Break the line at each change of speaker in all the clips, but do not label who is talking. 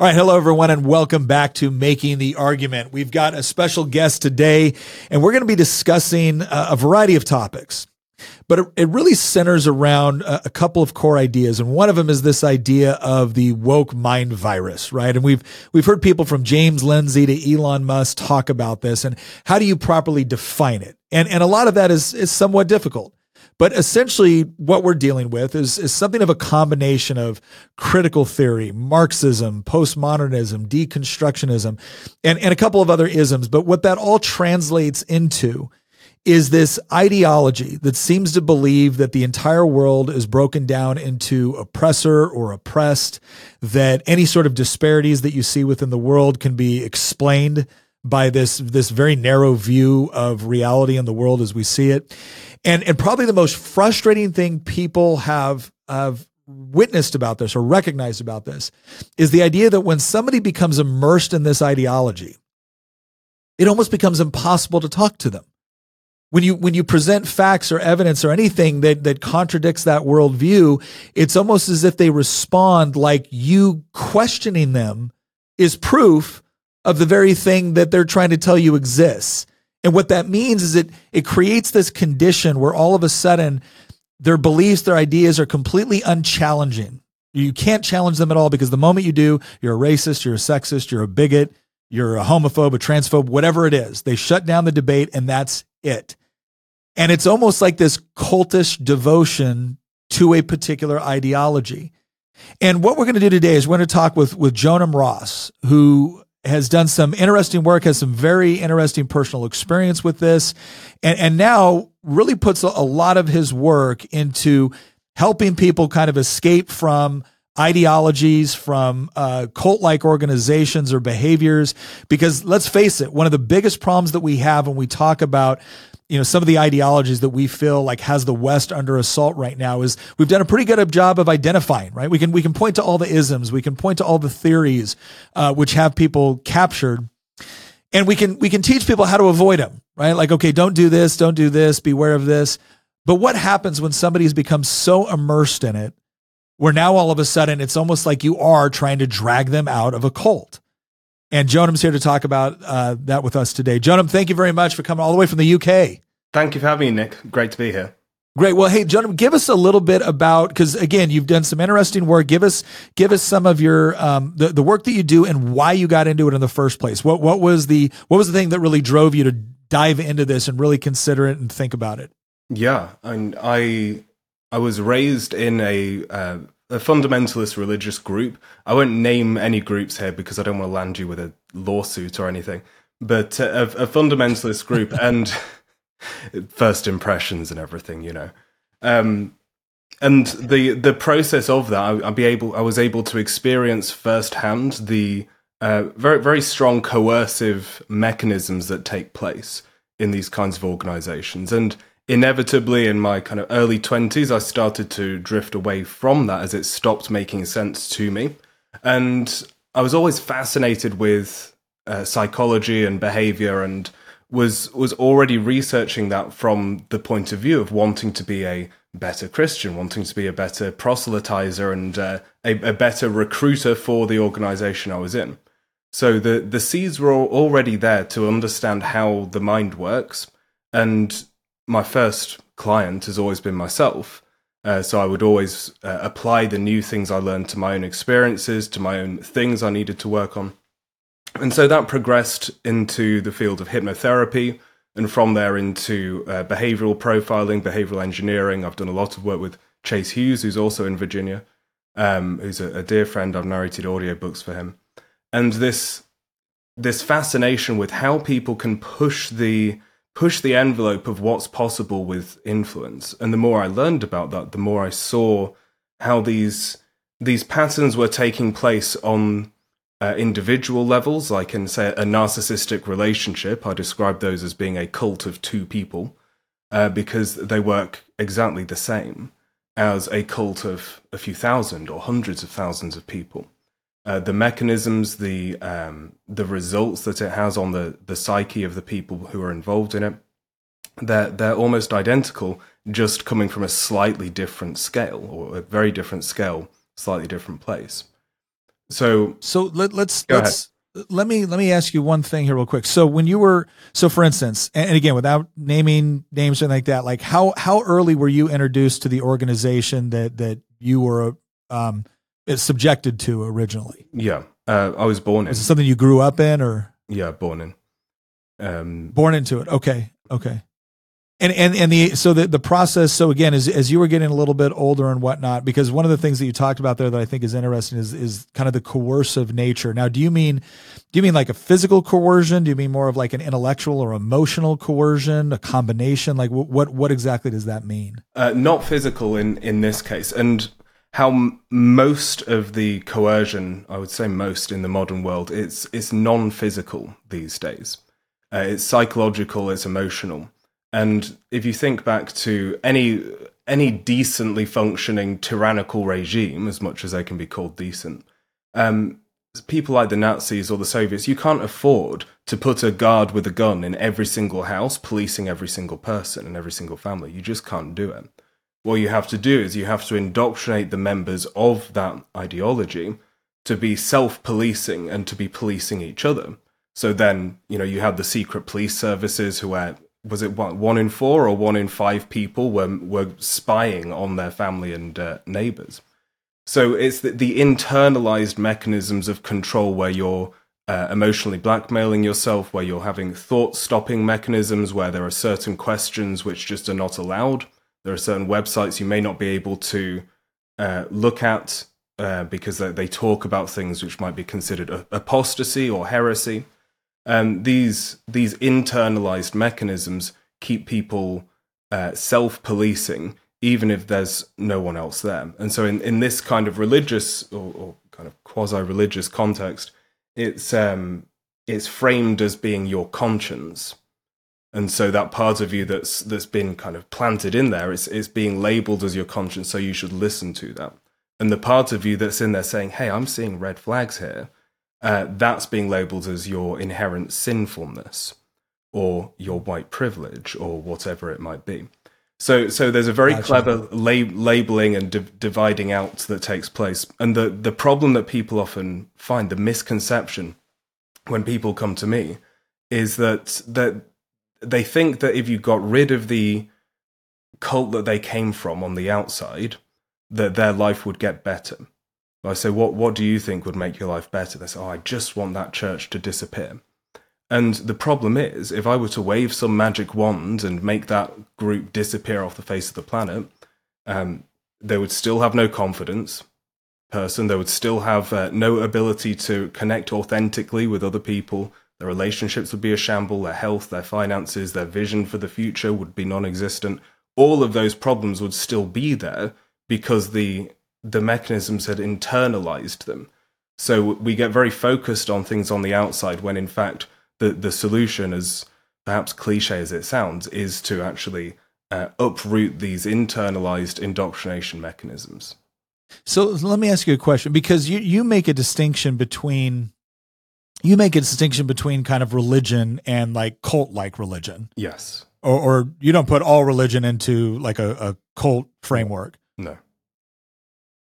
All right, hello everyone, and welcome back to Making the Argument. We've got a special guest today, and we're going to be discussing uh, a variety of topics. But it really centers around uh, a couple of core ideas, and one of them is this idea of the woke mind virus, right? And we've we've heard people from James Lindsay to Elon Musk talk about this, and how do you properly define it? And and a lot of that is is somewhat difficult. But essentially, what we're dealing with is, is something of a combination of critical theory, Marxism, postmodernism, deconstructionism, and, and a couple of other isms. But what that all translates into is this ideology that seems to believe that the entire world is broken down into oppressor or oppressed, that any sort of disparities that you see within the world can be explained by this this very narrow view of reality and the world as we see it. And and probably the most frustrating thing people have have witnessed about this or recognized about this is the idea that when somebody becomes immersed in this ideology, it almost becomes impossible to talk to them. When you when you present facts or evidence or anything that that contradicts that worldview, it's almost as if they respond like you questioning them is proof of the very thing that they're trying to tell you exists. And what that means is it it creates this condition where all of a sudden their beliefs, their ideas are completely unchallenging. You can't challenge them at all because the moment you do, you're a racist, you're a sexist, you're a bigot, you're a homophobe, a transphobe, whatever it is. They shut down the debate and that's it. And it's almost like this cultish devotion to a particular ideology. And what we're going to do today is we're going to talk with, with Jonam Ross, who has done some interesting work, has some very interesting personal experience with this, and, and now really puts a, lot of his work into helping people kind of escape from ideologies, from uh, cult like organizations or behaviors. Because let's face it, one of the biggest problems that we have when we talk about you know some of the ideologies that we feel like has the west under assault right now is we've done a pretty good job of identifying right? We can we can point to all the isms we can point to all the theories uh, which have people captured. And we can we can teach people how to avoid them right? Like okay don't do this don't do this beware of this. But what happens when somebody has become so immersed in it where now all of a sudden it's almost like you are trying to drag them out of a cult? And Jonam's here to talk about uh, that with us today. Jonam, thank you very much for coming all the way from the UK.
Thank you for having me, Nick. Great to be here.
Great. Well, hey, Jonam, give us a little bit about because again, you've done some interesting work. Give us give us some of your um, the the work that you do and why you got into it in the first place. What what was the what was the thing that really drove you to dive into this and really consider it and think about it?
Yeah, and I I was raised in a uh, a fundamentalist religious group. I won't name any groups here because I don't want to land you with a lawsuit or anything. But uh, a, a fundamentalist group and first impressions and everything, you know. Um, and the the process of that, I, I be able, I was able to experience firsthand the uh, very very strong coercive mechanisms that take place in these kinds of organizations and inevitably in my kind of early 20s i started to drift away from that as it stopped making sense to me and i was always fascinated with uh, psychology and behavior and was was already researching that from the point of view of wanting to be a better christian wanting to be a better proselytizer and uh, a, a better recruiter for the organization i was in so the the seeds were already there to understand how the mind works and my first client has always been myself. Uh, so I would always uh, apply the new things I learned to my own experiences, to my own things I needed to work on. And so that progressed into the field of hypnotherapy, and from there into uh, behavioral profiling, behavioral engineering. I've done a lot of work with Chase Hughes, who's also in Virginia, um, who's a, a dear friend. I've narrated audiobooks for him. And this this fascination with how people can push the push the envelope of what's possible with influence. And the more I learned about that, the more I saw how these these patterns were taking place on uh, individual levels, like in say a narcissistic relationship. I describe those as being a cult of two people uh, because they work exactly the same as a cult of a few thousand or hundreds of thousands of people. Uh, the mechanisms, the um, the results that it has on the the psyche of the people who are involved in it, they're they're almost identical, just coming from a slightly different scale or a very different scale, slightly different place. So
so let, let's let's let me let me ask you one thing here real quick. So when you were so for instance, and again without naming names or anything like that, like how how early were you introduced to the organization that that you were um subjected to originally?
Yeah, uh, I was born in.
Was it something you grew up in or?
Yeah, born in. Um,
born into it. Okay, okay. And and and the so the the process. So again, as as you were getting a little bit older and whatnot, because one of the things that you talked about there that I think is interesting is is kind of the coercive nature. Now, do you mean do you mean like a physical coercion? Do you mean more of like an intellectual or emotional coercion? A combination? Like what what exactly does that mean?
Uh, not physical in in this case, and how m- most of the coercion, I would say most in the modern world, it's it's non physical these days. Uh, it's psychological. It's emotional and if you think back to any any decently functioning tyrannical regime, as much as they can be called decent, um, people like the Nazis or the Soviets, you can't afford to put a guard with a gun in every single house, policing every single person and every single family. You just can't do it. What you have to do is you have to indoctrinate the members of that ideology to be self policing and to be policing each other. So then, you know, you have the secret police services who are was it one, one in four or one in five people were were spying on their family and uh, neighbors. So it's the, the, internalized mechanisms of control where you're uh, emotionally blackmailing yourself, where you're having thought stopping mechanisms, where there are certain questions which just are not allowed. There are certain websites you may not be able to uh, look at uh, because they, they, talk about things which might be considered apostasy or heresy um, these these internalized mechanisms keep people uh, self-policing even if there's no one else there. And so in, in this kind of religious or, or kind of quasi-religious context it's um, it's framed as being your conscience. And so that part of you that's that's been kind of planted in there is is being labeled as your conscience so you should listen to that. And the part of you that's in there saying hey i'm seeing red flags here uh, that's being labeled as your inherent sinfulness or your white privilege or whatever it might be. So, so there's a very gotcha. clever lab- labeling and di- dividing out that takes place, and the the problem that people often find, the misconception when people come to me, is that that they think that if you got rid of the cult that they came from on the outside, that their life would get better. I say, what, what do you think would make your life better? They say, oh, I just want that church to disappear. And the problem is, if I were to wave some magic wand and make that group disappear off the face of the planet, um, they would still have no confidence person. They would still have uh, no ability to connect authentically with other people. Their relationships would be a shamble. Their health, their finances, their vision for the future would be non existent. All of those problems would still be there because the the mechanisms had internalized them. So we get very focused on things on the outside when in fact the, the solution, as perhaps cliche as it sounds, is to actually uh, uproot these internalized indoctrination mechanisms.
So let me ask you a question because you, you make a distinction between you make a distinction between kind of religion and like cult like religion.
Yes.
Or, or you don't put all religion into like a, a cult framework.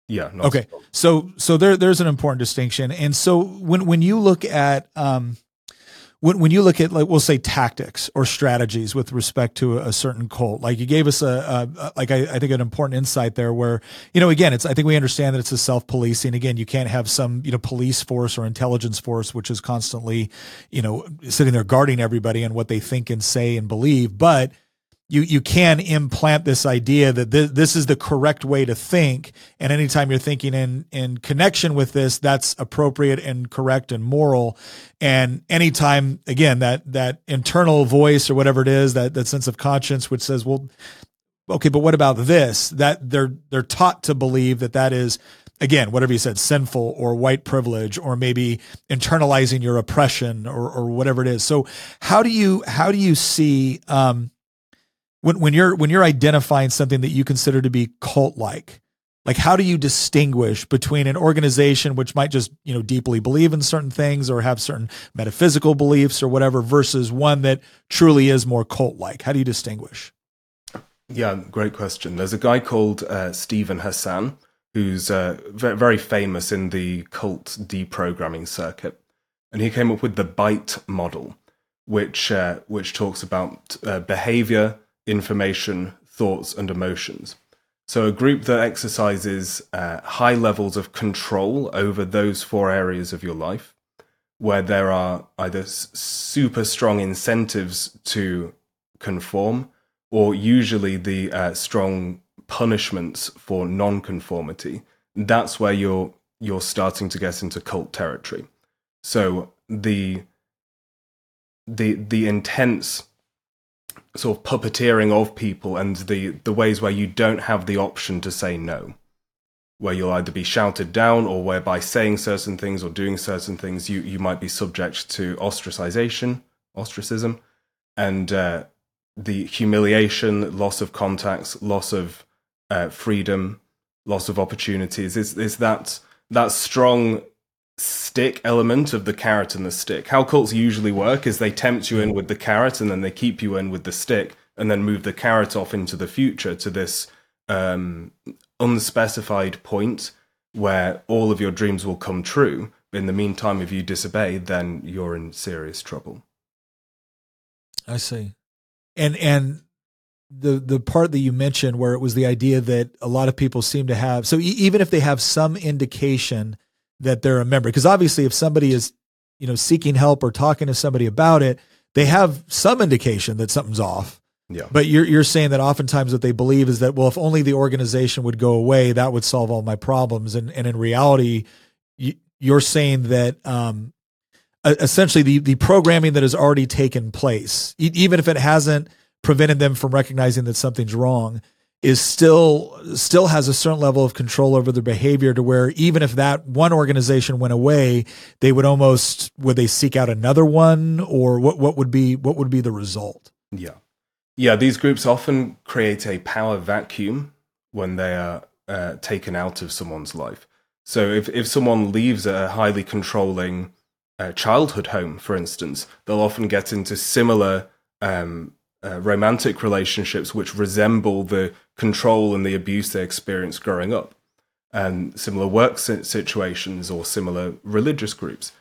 No. Yeah.
okay. So so there there's an important distinction, and so when when you look at um, when when you look at like we'll say tactics or strategies with respect to a, a certain cult, like you gave us a, a like I, I, think an important insight there, where you know again it's I think we understand that it's a self policing. Again, you can't have some you know police force or intelligence force which is constantly you know sitting there guarding everybody and what they think and say and believe, but you you can implant this idea that th- this is the correct way to think. And anytime you're thinking in in connection with this that's appropriate and correct and moral. And anytime again that that internal voice or whatever it is that that sense of conscience which says well okay but what about this? That they're they're taught to believe that that is again whatever you said sinful or white privilege or maybe internalizing your oppression or or whatever it is. So how do you how do you see um when when you're when you're identifying something that you consider to be cult like like how do you distinguish between an organization which might just you know deeply believe in certain things or have certain metaphysical beliefs or whatever versus one that truly is more cult like how do you distinguish?
Yeah great question. There's a guy called uh, Steven Hassan who's uh, very famous in the cult deprogramming circuit, and he came up with the BITE model, which uh, which talks about uh, behavior, information, thoughts, and emotions. So, a group that exercises uh, high levels of control over those four areas of your life, where there are either super strong incentives to conform, or usually the uh, strong punishments for non-conformity. That's where you're you're starting to get into cult territory. So the the the intense sort of puppeteering of people and the the ways where you don't have the option to say no. Where you'll either be shouted down or where by saying certain things or doing certain things you you might be subject to ostracization ostracism and uh, the humiliation loss of contacts loss of uh, freedom loss of opportunities. Is is that that strong stick element of the carrot and the stick. How cults usually work is they tempt you in with the carrot and then they keep you in with the stick and then move the carrot off into the future to this um, unspecified point where all of your dreams will come true. In the meantime, if you disobey, then you're in serious trouble.
I see. And and the the part that you mentioned where it was the idea that a lot of people seem to have so even if they have some indication that they're a member. Because obviously if somebody is you know seeking help or talking to somebody about it they have some indication that something's off.
Yeah.
But you're you're saying that oftentimes what they believe is that well if only the organization would go away that would solve all my problems. And and in reality you, you're saying that um essentially the the programming that has already taken place even if it hasn't prevented them from recognizing that something's wrong is still still has a certain level of control over their behavior to where even if that one organization went away they would almost would they seek out another one or what what would be what would be the result?
Yeah. Yeah these groups often create a power vacuum when they are uh, taken out of someone's life. So if if someone leaves a highly controlling uh, childhood home for instance they'll often get into similar um, uh, romantic relationships which resemble the control and the abuse they experienced growing up, and similar work situations or similar religious groups.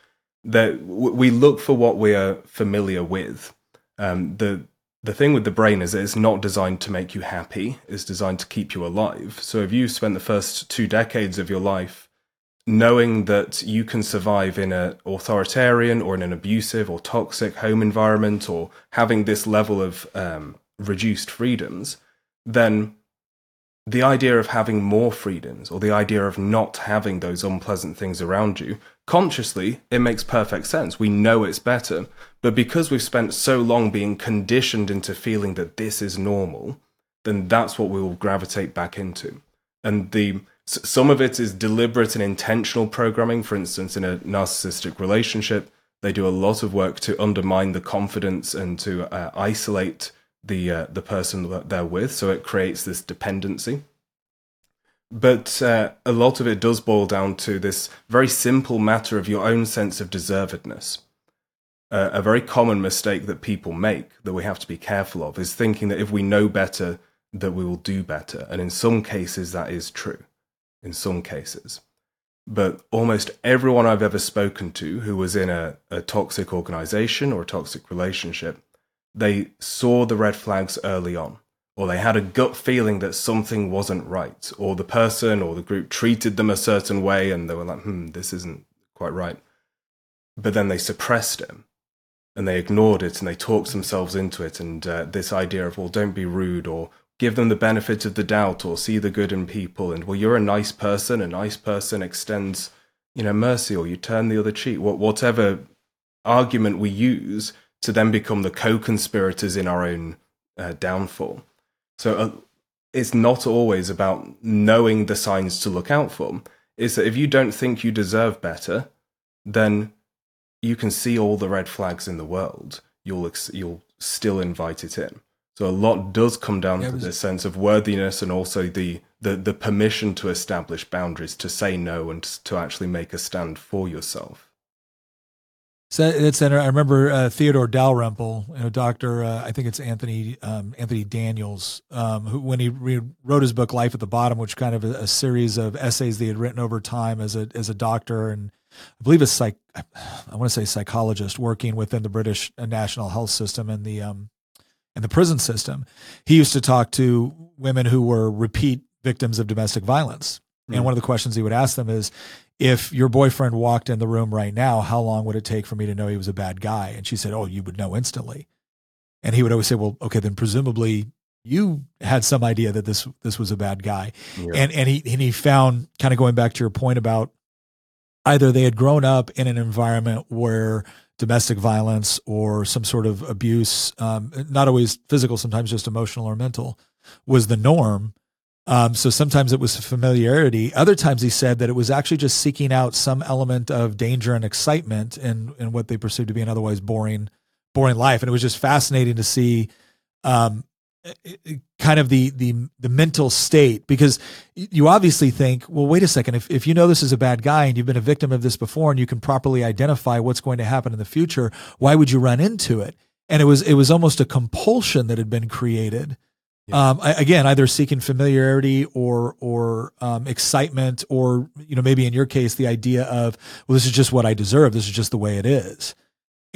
That we look for what we are familiar with. Um, the the thing with the brain is it's not designed to make you happy; it's designed to keep you alive. So if you spent the first two decades of your life knowing that you can survive in an authoritarian or in an abusive or toxic home environment or having this level of um, reduced freedoms, then the idea of having more freedoms or the idea of not having those unpleasant things around you, consciously, it makes perfect sense. We know it's better. But because we've spent so long being conditioned into feeling that this is normal, then that's what we will gravitate back into. And the some of it is deliberate and intentional programming. For instance, in a narcissistic relationship, they do a lot of work to undermine the confidence and to uh, isolate the uh, the person that they're with, so it creates this dependency. But uh, a lot of it does boil down to this very simple matter of your own sense of deservedness. A very common mistake that people make that we have to be careful of is thinking that if we know better, that we will do better, and in some cases that is true in some cases. But almost everyone I've ever spoken to who was in a, a toxic organization or a toxic relationship, they saw the red flags early on, or they had a gut feeling that something wasn't right, or the person or the group treated them a certain way and they were like, hmm, this isn't quite right. But then they suppressed it and they ignored it and they talked themselves into it. And uh, this idea of, well, don't be rude or give them the benefit of the doubt or see the good in people and well you're a nice person a nice person extends you know mercy or you turn the other cheek. Whatever argument we use to then become the co-conspirators in our own uh, downfall. So uh, it's not always about knowing the signs to look out for. Is that if you don't think you deserve better then you can see all the red flags in the world. You'll you'll still invite it in so a lot does come down yeah, to this sense of worthiness and also the, the the permission to establish boundaries, to say no, and to actually make a stand for yourself.
So it's I remember uh, Theodore Dalrymple, you know, Doctor. Uh, I think it's Anthony um, Anthony Daniels, um, who when he re- wrote his book Life at the Bottom, which kind of a, a, series of essays that he had written over time as a as a doctor and I believe a psych I want to say psychologist working within the British National Health System and the um and the prison system. He used to talk to women who were repeat victims of domestic violence, mm. and one of the questions he would ask them is if your boyfriend walked in the room right now, how long would it take for me to know he was a bad guy? And she said, Oh, you would know instantly. And he would always say, Well, okay, then presumably you had some idea that this this was a bad guy. Yeah. And and he and he found kind of going back to your point about either they had grown up in an environment where domestic violence or some sort of abuse, um, not always physical, sometimes just emotional or mental, was the norm um, so sometimes it was familiarity. Other times he said that it was actually just seeking out some element of danger and excitement in, in what they perceived to be an otherwise boring, boring life. And it was just fascinating to see, um, kind of the, the, the mental state, because you obviously think, well, wait a second, if, if you know this is a bad guy and you've been a victim of this before and you can properly identify what's going to happen in the future, why would you run into it? And it was, it was almost a compulsion that had been created yeah. Um, again, either seeking familiarity or or um, excitement, or you know maybe in your case the idea of well, this is just what I deserve. This is just the way it is.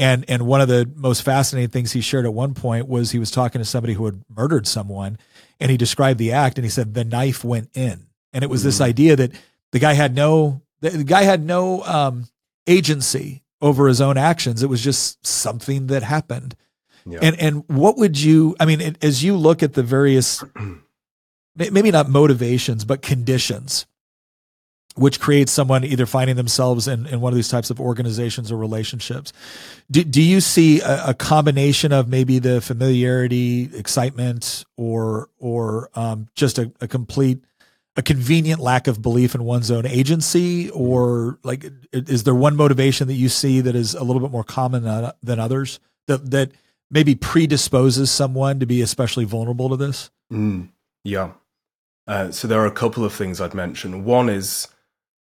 And and one of the most fascinating things he shared at one point was he was talking to somebody who had murdered someone, and he described the act, and he said the knife went in, and it was mm. this idea that the guy had no the guy had no um, agency over his own actions. It was just something that happened yeah. And and what would you? I mean, as you look at the various, maybe not motivations, but conditions, which creates someone either finding themselves in, in one of these types of organizations or relationships. Do, do you see a, a combination of maybe the familiarity, excitement, or or um, just a, a complete a convenient lack of belief in one's own agency or like is there one motivation that you see that is a little bit more common than others that that maybe predisposes someone to be especially vulnerable to this?
Mm, yeah. Uh, so there are a couple of things I'd mention. One is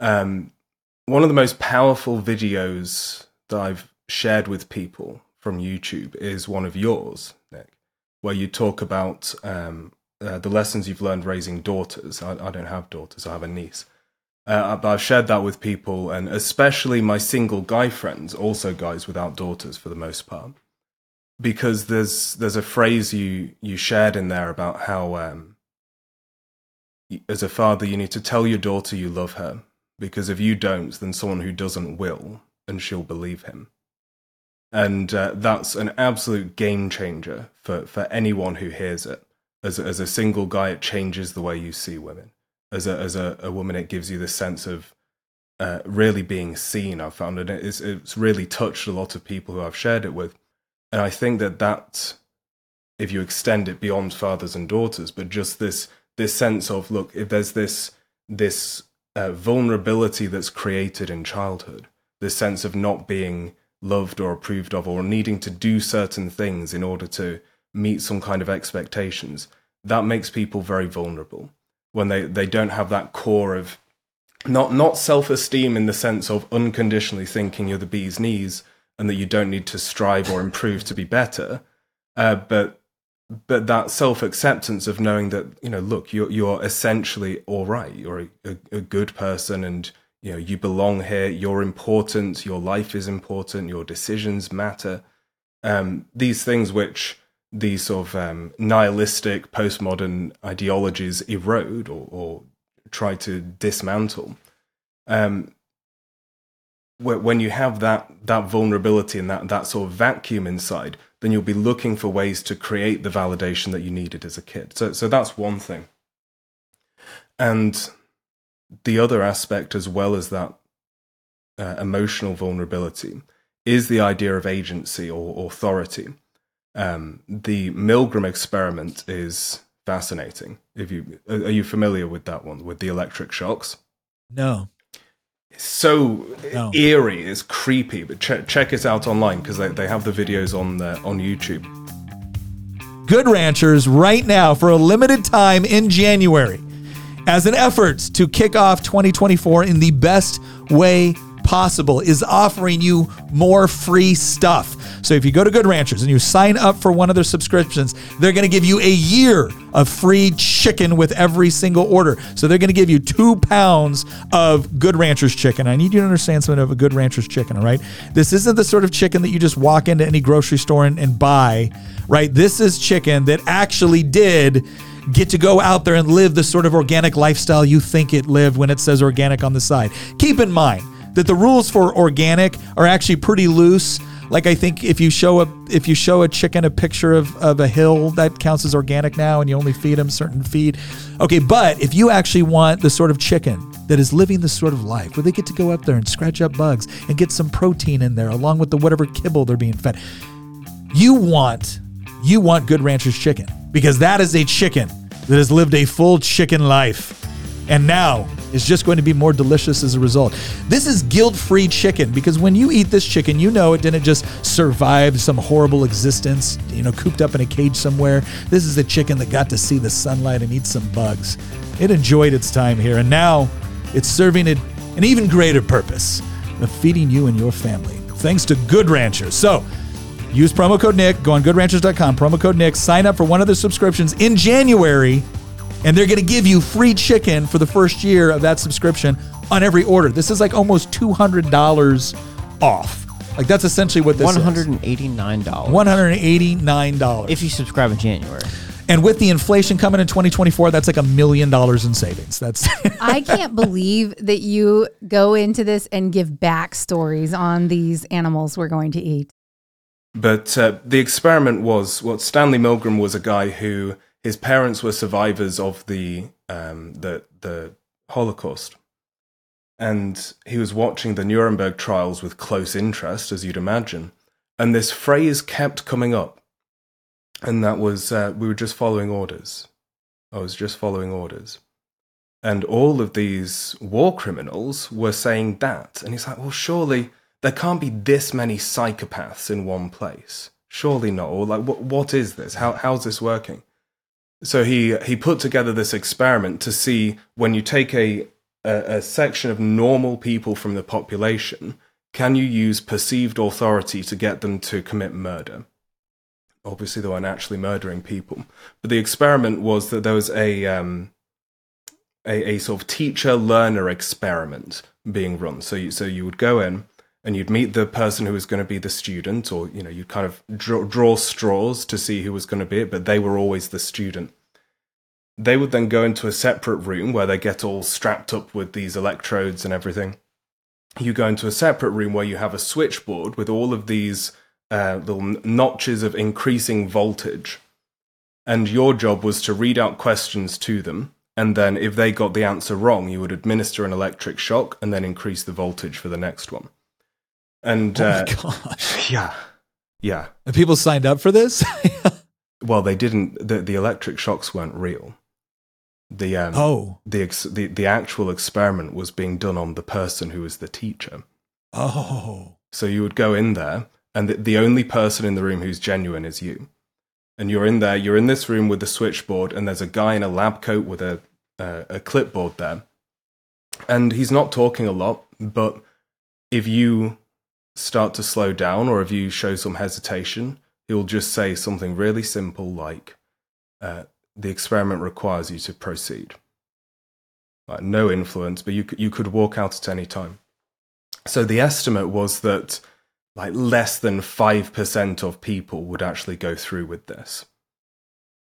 um, one of the most powerful videos that I've shared with people from YouTube is one of yours, Nick, where you talk about um, uh, the lessons you've learned raising daughters. I, I, don't have daughters; I have a niece. Uh, but I've shared that with people, and especially my single guy friends, also guys without daughters for the most part because there's there's a phrase you you shared in there about how um, as a father you need to tell your daughter you love her because if you don't then someone who doesn't will and she'll believe him. And uh, that's an absolute game changer for for anyone who hears it. As as a single guy it changes the way you see women. As a as a, a woman it gives you this sense of uh, really being seen i've found. And it's it's really touched a lot of people who i've shared it with. And I think that that, if you extend it beyond fathers and daughters, but just this this sense of look, if there's this this uh, vulnerability that's created in childhood, this sense of not being loved or approved of, or needing to do certain things in order to meet some kind of expectations, that makes people very vulnerable when they, they don't have that core of not not self esteem in the sense of unconditionally thinking you're the bee's knees, and that you don't need to strive or improve to be better. Uh, but but that self acceptance of knowing that you know, look, you're you're essentially all right. You're a, a, a, good person, and you know you belong here. You're important. Your life is important. Your decisions matter. Um, these things which these sort of um, nihilistic postmodern ideologies erode or, or try to dismantle. Um, when you have that that vulnerability and that that sort of vacuum inside, then you'll be looking for ways to create the validation that you needed as a kid. So so that's one thing. And the other aspect, as well as that uh, emotional vulnerability, is the idea of agency or authority. Um, the Milgram experiment is fascinating. If you are you familiar with that one with the electric shocks?
No
so no. eerie, it's creepy. But ch- check it out online because they, they have the videos on the, on YouTube.
Good Ranchers right now for a limited time in January as an effort to kick off 2024 in the best way possible is offering you more free stuff. So if you go to Good Ranchers and you sign up for one of their subscriptions, they're going to give you a year of free chicken with every single order. So they're going to give you two pounds of Good Ranchers chicken. I need you to understand something of a Good Ranchers chicken, all right? This isn't the sort of chicken that you just walk into any grocery store and, and buy, right? This is chicken that actually did get to go out there and live the sort of organic lifestyle you think it lived when it says organic on the side. Keep in mind that the rules for organic are actually pretty loose. Like I think if you show a if you show a chicken a picture of, of a hill, that counts as organic now, and you only feed them certain feed. Okay, but if you actually want the sort of chicken that is living the sort of life where they get to go up there and scratch up bugs and get some protein in there along with the whatever kibble they're being fed, you want you want Good Ranchers chicken because that is a chicken that has lived a full chicken life and now is just going to be more delicious as a result. This is guilt free chicken because when you eat this chicken, you know it didn't just survive some horrible existence, you know, cooped up in a cage somewhere. This is a chicken that got to see the sunlight and eat some bugs. It enjoyed its time here, and now it's serving it an even greater purpose of feeding you and your family, thanks to Good Ranchers. So, Use promo code Nick. Go on goodranchers.com, promo code Nick. Sign up for one of the subscriptions in January, and they're going to give you free chicken for the first year of that subscription on every order. This is like almost $200 off. Like that's essentially what this
One
is.
hundred and eighty-nine dollars.
$189.
if you subscribe in January.
and with the inflation coming in 2024, that's like a million dollars in savings. That's
I can't believe that you go into this and give backstories on these animals we're going to eat.
But uh, the experiment was what Stanley Milgram was a guy who his parents were survivors of the um, the the Holocaust, and he was watching the Nuremberg trials with close interest, as you'd imagine. And this phrase kept coming up, and that was uh, we were just following orders. I was just following orders. And all of these war criminals were saying that. And he's like, well, surely there can't be this many psychopaths in one place. Surely not. Or like, what, what is this? How, how's this working? So he, he put together this experiment to see when you take a, a, a section of normal people from the population, can you use perceived authority to get them to commit murder? Obviously, they weren't actually murdering people. But the experiment was that there was a, um, a, a sort of teacher learner experiment being run. So you, so you would go in and you'd meet the person who was going to be the student, or you know, you'd kind of draw, draw straws to see who was going to be it, but they were always the student. They would then go into a separate room where they get all strapped up with these electrodes and everything. You go into a separate room where you have a switchboard with all of these uh, little notches of increasing voltage. And your job was to read out questions to them. And then, if they got the answer wrong, you would administer an electric shock and then increase the voltage for the next one. And
oh
uh,
gosh.
yeah, yeah.
And people signed up for this?
Well, they didn't. The, the electric shocks weren't real. The um,
oh.
the, ex, the the actual experiment was being done on the person who was the teacher.
Oh.
So you would go in there, and the, the only person in the room who's genuine is you. And you're in there. You're in this room with the switchboard, and there's a guy in a lab coat with a uh, a clipboard there, and he's not talking a lot. But if you start to slow down, or if you show some hesitation, he'll just say something really simple like, uh, "The experiment requires you to proceed." Like, no influence, but you you could walk out at any time. So the estimate was that like less than 5% of people would actually go through with this.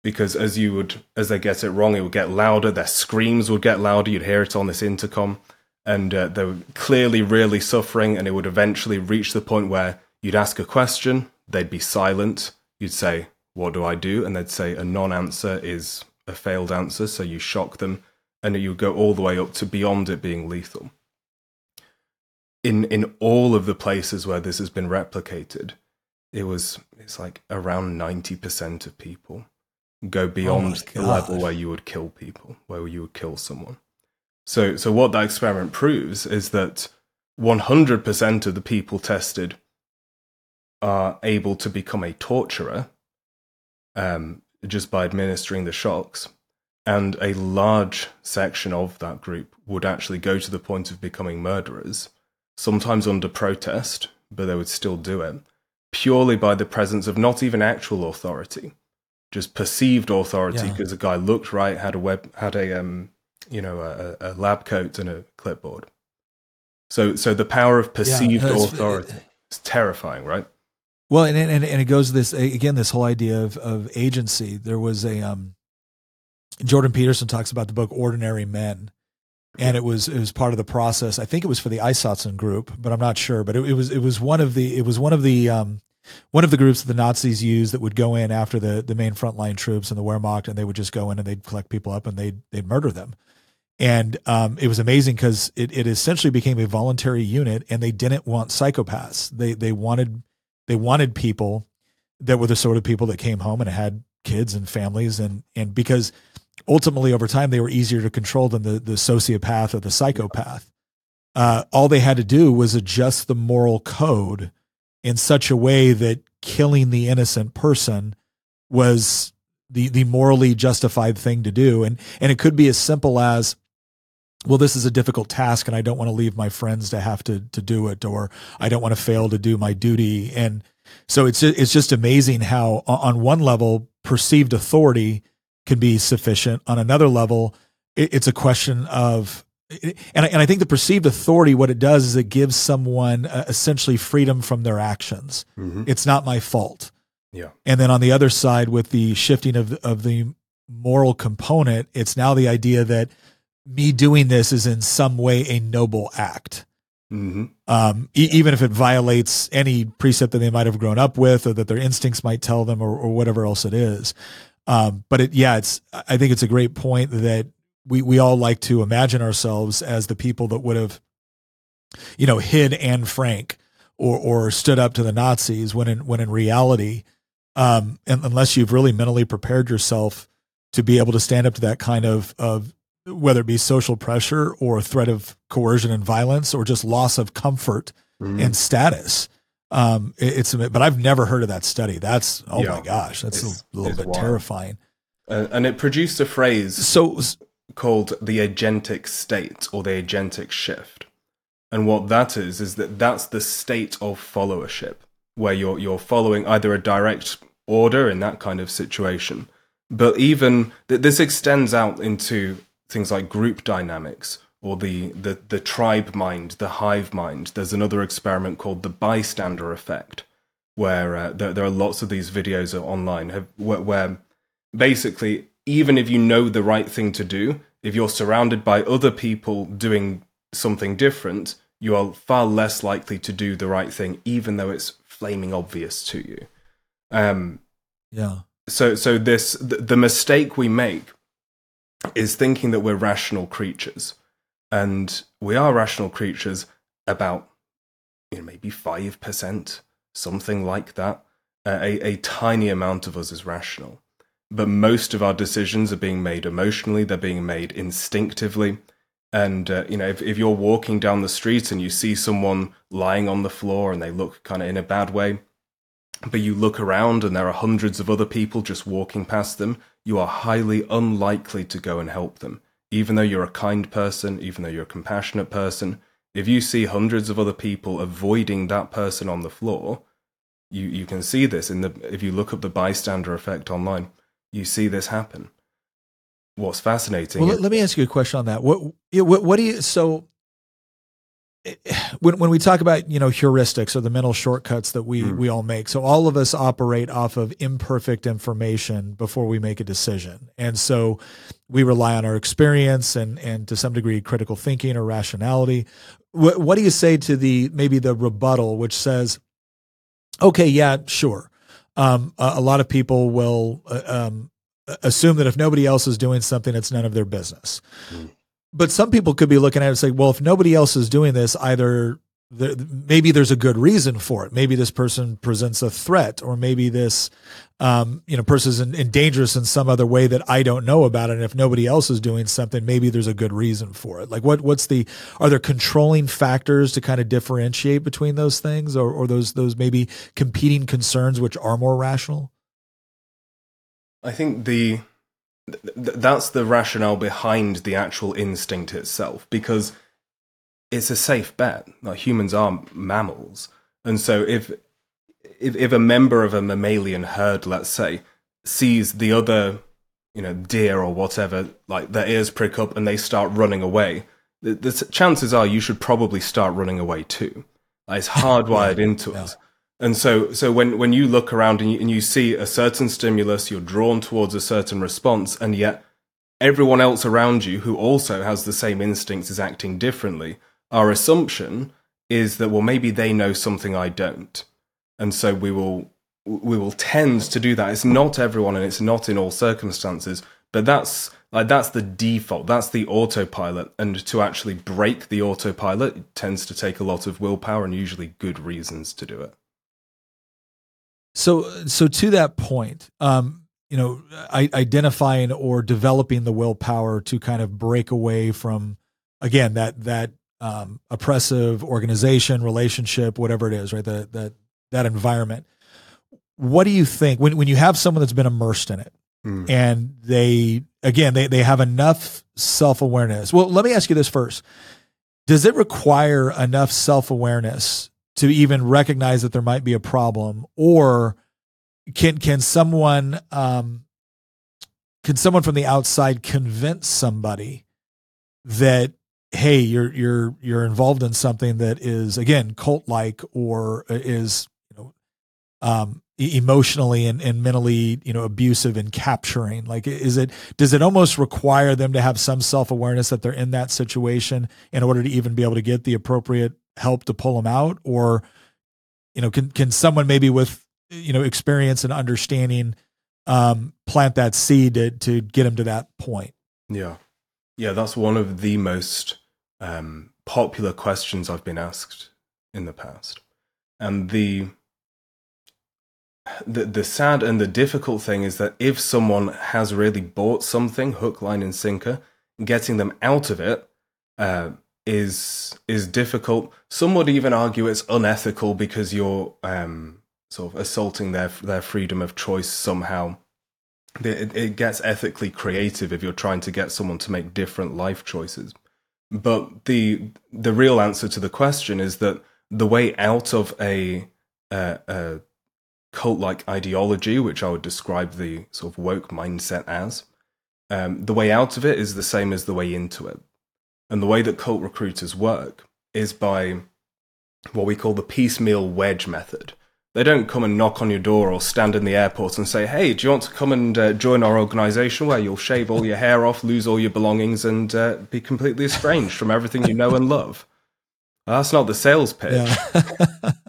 Because as you would as they get it wrong, it would get louder, their screams would get louder, you'd hear it on this intercom, and uh, they were clearly really suffering and it would eventually reach the point where you'd ask a question, they'd be silent, you'd say, "What do I do?" and they'd say a non-answer is a failed answer, so you shock them and you go all the way up to beyond it being lethal in in all of the places where this has been replicated, it was it's like around ninety percent of people go beyond the level where you would kill people, where you would kill someone. So so what that experiment proves is that one hundred percent of the people tested are able to become a torturer um, just by administering the shocks. And a large section of that group would actually go to the point of becoming murderers sometimes under protest, but they would still do it, purely by the presence of not even actual authority, just perceived authority
Yeah.
because a guy looked right, had a web, had a um, you know, a, a lab coat and a clipboard. So, so the power of perceived
it's-
authority is terrifying, right?
Well, and and and it goes to this again. This whole idea of of agency. There was a um, Jordan Peterson talks about the book Ordinary Men, and it was it was part of the process. I think it was for the Einsatz group, but I'm not sure. But it, it was it was one of the it was one of the um, one of the groups that the Nazis used that would go in after the the main frontline troops and the Wehrmacht, and they would just go in and they'd collect people up and they'd they'd murder them. And um, it was amazing because it, it essentially became a voluntary unit, and they didn't want psychopaths. They they wanted they wanted people that were the sort of people that came home and had kids and families, and and because ultimately over time they were easier to control than the the sociopath or the psychopath. Uh, all they had to do was adjust the moral code in such a way that killing the innocent person was the the morally justified thing to do, and and it could be as simple as well, this is a difficult task and I don't want to leave my friends to have to to do it or I don't want to fail to do my duty and so it's it's just amazing how on one level perceived authority can be sufficient on another level it's a question of and I, and I think the perceived authority what it does is it gives someone uh, essentially freedom from their actions
Mm-hmm.
it's not my fault
Yeah.
and then on the other side, with the shifting of of the moral component, it's now the idea that me doing this is in some way a noble act,
hmm
um, e- even if it violates any precept that they might have grown up with, or that their instincts might tell them, or, or whatever else it is. Um, but it, yeah, it's. I think it's a great point that we we all like to imagine ourselves as the people that would have, you know, hid Anne Frank or or stood up to the Nazis when in when in reality, um, unless you've really mentally prepared yourself to be able to stand up to that kind of of whether it be social pressure or threat of coercion and violence or just loss of comfort
Mm-hmm.
and status. Um, it- it's but I've never heard of that study. That's oh
Yeah.
my gosh, that's
It's-
a little bit
wild.
terrifying.
Uh, and it produced a phrase
So
called the agentic state or the agentic shift. And what that is is that that's the state of followership where you're you're following either a direct order in that kind of situation, but even th- this extends out into things like group dynamics or the, the the tribe mind, the hive mind. There's another experiment called the bystander effect, where uh, there, there are lots of these videos online have, where, where basically, even if you know the right thing to do, if you're surrounded by other people doing something different, you are far less likely to do the right thing, even though it's flaming obvious to you. Um,
yeah,
so, so this the, the mistake we make is thinking that we're rational creatures, and we are rational creatures about you know maybe five percent, something like that. Uh, a, a tiny amount of us is rational. But most of our decisions are being made emotionally they're being made instinctively. And uh, you know if, if you're walking down the street and you see someone lying on the floor and they look kind of in a bad way but you look around and there are hundreds of other people just walking past them you are highly unlikely to go and help them even though you're a kind person even though you're a compassionate person if you see hundreds of other people avoiding that person on the floor you, you can see this in the if you look up the bystander effect online you see this happen. What's fascinating?
Well,
is-
let, me ask you a question on that. What, what, what do you, so when, when we talk about, you know, heuristics or the mental shortcuts that we,
Hmm.
we all make, so all of us operate off of imperfect information before we make a decision. And so we rely on our experience and, and to some degree critical thinking or rationality. What, what do you say to the, maybe the rebuttal, which says, okay, yeah, sure. Um, a, a lot of people will, uh, um, assume that if nobody else is doing something, it's none of their business.
Mm.
But some people could be looking at it and say, well, if nobody else is doing this, either maybe there's a good reason for it. Maybe this person presents a threat, or maybe this, um, you know, person is in, in dangerous in some other way that I don't know about. it. And if nobody else is doing something, maybe there's a good reason for it. Like, what what's the are there controlling factors to kind of differentiate between those things, or or those those maybe competing concerns which are more rational?
I think the th- th- that's the rationale behind the actual instinct itself because it's a safe bet. Like humans are mammals, and so if if, if a member of a mammalian herd, let's say, sees the other, you know, deer or whatever, like their ears prick up and they start running away, the, the chances are you should probably start running away too. Like, it's hardwired into us. And so, so when, when you look around and you, and you see a certain stimulus, you're drawn towards a certain response, and yet everyone else around you who also has the same instincts is acting differently. Our assumption is that well, maybe they know something I don't, and so we will we will tend to do that. It's not everyone, and it's not in all circumstances, but that's like that's the default. That's the autopilot, and to actually break the autopilot tends to take a lot of willpower and usually good reasons to do it.
So, so to that point, um, you know, I, identifying or developing the willpower to kind of break away from, again, that that um, oppressive organization, relationship, whatever it is, right? That that that environment. What do you think when when you have someone that's been immersed in it,
Mm.
and they again they they have enough self awareness? Well, let me ask you this first: Does it require enough self awareness to even recognize that there might be a problem, or can can someone um, can someone from the outside convince somebody that hey you're you're you're involved in something that is again cult like or is you know um emotionally and, and mentally you know abusive and capturing? Like is it does it almost require them to have some self-awareness that they're in that situation in order to even be able to get the appropriate help to pull them out or you know can can someone maybe with you know experience and understanding um plant that seed to, to get them to that point
Yeah. Yeah, that's one of the most um, popular questions I've been asked in the past. And the, the the sad and the difficult thing is that if someone has really bought something hook, line, and sinker, getting them out of it uh, is is difficult. Some would even argue it's unethical because you're um, sort of assaulting their their freedom of choice somehow it, it gets ethically creative if you're trying to get someone to make different life choices. But the the real answer to the question is that the way out of a, uh, a cult like ideology, which I would describe the sort of woke mindset as, um, the way out of it is the same as the way into it. And the way that cult recruiters work is by what we call the piecemeal wedge method. They don't come and knock on your door or stand in the airport and say, "Hey, do you want to come and uh, join our organization where you'll shave all your hair off, lose all your belongings, and uh, be completely estranged from everything you know and love?" Well, that's not the sales pitch.
yeah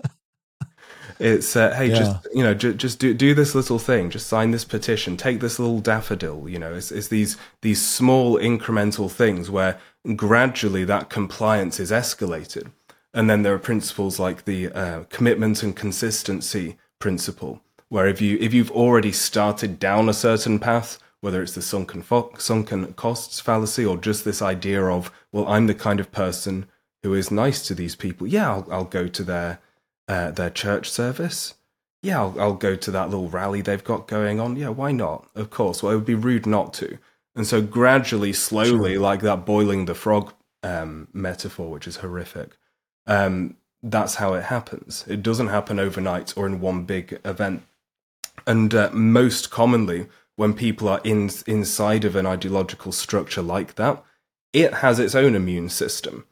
It's uh, hey,
Yeah.
just you know, ju- just do do this little thing. Just sign this petition. Take this little daffodil. You know, it's it's these these small incremental things where gradually that compliance is escalated, and then there are principles like the uh, commitment and consistency principle, where if you if you've already started down a certain path, whether it's the sunken fo- sunken costs fallacy or just this idea of well, I'm the kind of person who is nice to these people. Yeah, I'll, I'll go to their uh, their church service. Yeah, I'll, I'll go to that little rally they've got going on. Yeah, why not? Of course. Well, it would be rude not to. And so, gradually, slowly, like that boiling the frog um, metaphor, which is horrific, um, that's how it happens. It doesn't happen overnight or in one big event. And uh, most commonly, when people are in, inside of an ideological structure like that, it has its own immune system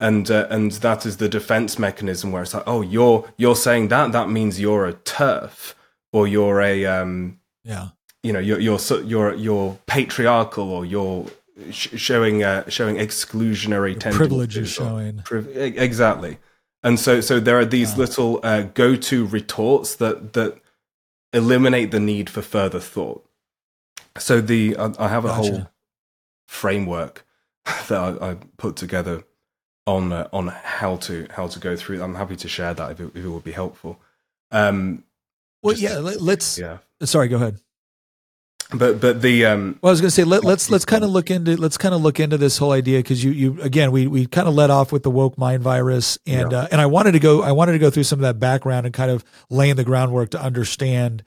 and uh, and that is the defense mechanism where it's like, oh, you're you're saying that that means you're a TERF or you're a um,
yeah
you know you're you're you're you're patriarchal or you're sh- showing uh, showing exclusionary tendencies
privilege is showing
Priv- exactly. And so, so there are these little uh, go-to retorts that that eliminate the need for further thought. So the I, I have a
Gotcha.
whole framework that I, I put together on uh, on how to how to go through. I'm happy to share that if it, if it would be helpful. Um,
well yeah let, let's
yeah,
sorry go ahead
but but the um,
Well, I was going to say let, let's let's kind of look into let's kind of look into this whole idea because you you again we we kind of let off with the woke mind virus and
Yeah.
uh, and I wanted to go I wanted to go through some of that background and kind of laying the groundwork to understand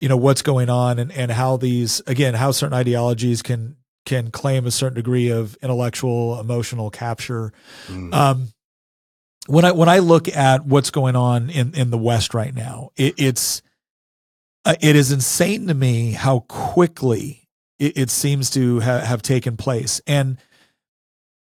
you know what's going on and and how these again how certain ideologies can can claim a certain degree of intellectual, emotional capture.
Mm.
Um, when I when I look at what's going on in in the West right now, it, it's uh, it is insane to me how quickly it, it seems to ha- have taken place, and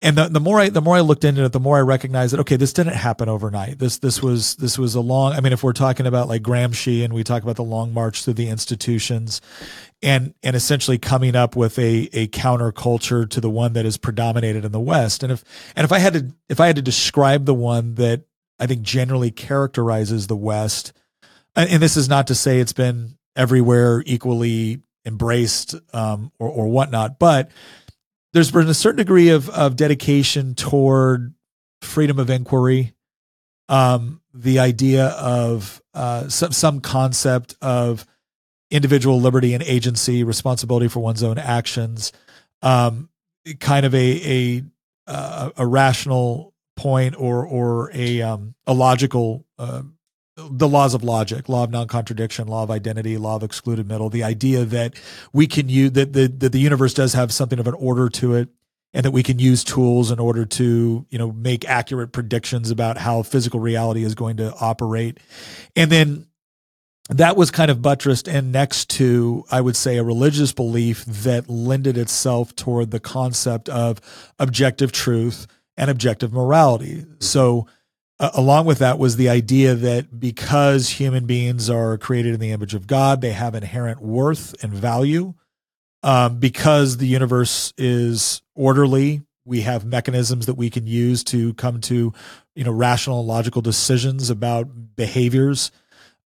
and the, the more I the more I looked into it, the more I recognized that okay, this didn't happen overnight. This this was this was a long. I mean, if we're talking about like Gramsci and we talk about the long march through the institutions, and and essentially coming up with a a counterculture to the one that is predominated in the West. And if and if I had to if I had to describe the one that I think generally characterizes the West, and, and this is not to say it's been everywhere equally embraced um, or or whatnot, but there's been a certain degree of of dedication toward freedom of inquiry, um, the idea of uh, some some concept of individual liberty and agency, responsibility for one's own actions, um, kind of a a uh, a rational point or or a um, a logical uh, the laws of logic, law of non-contradiction, law of identity, law of excluded middle, the idea that we can use that the that the universe does have something of an order to it and that we can use tools in order to, you know, make accurate predictions about how physical reality is going to operate. And then that was kind of buttressed and next to, I would say, a religious belief that lended itself toward the concept of objective truth and objective morality. So, along with that was the idea that because human beings are created in the image of God, they have inherent worth and value. Um, because the universe is orderly, we have mechanisms that we can use to come to, you know, rational and logical decisions about behaviors.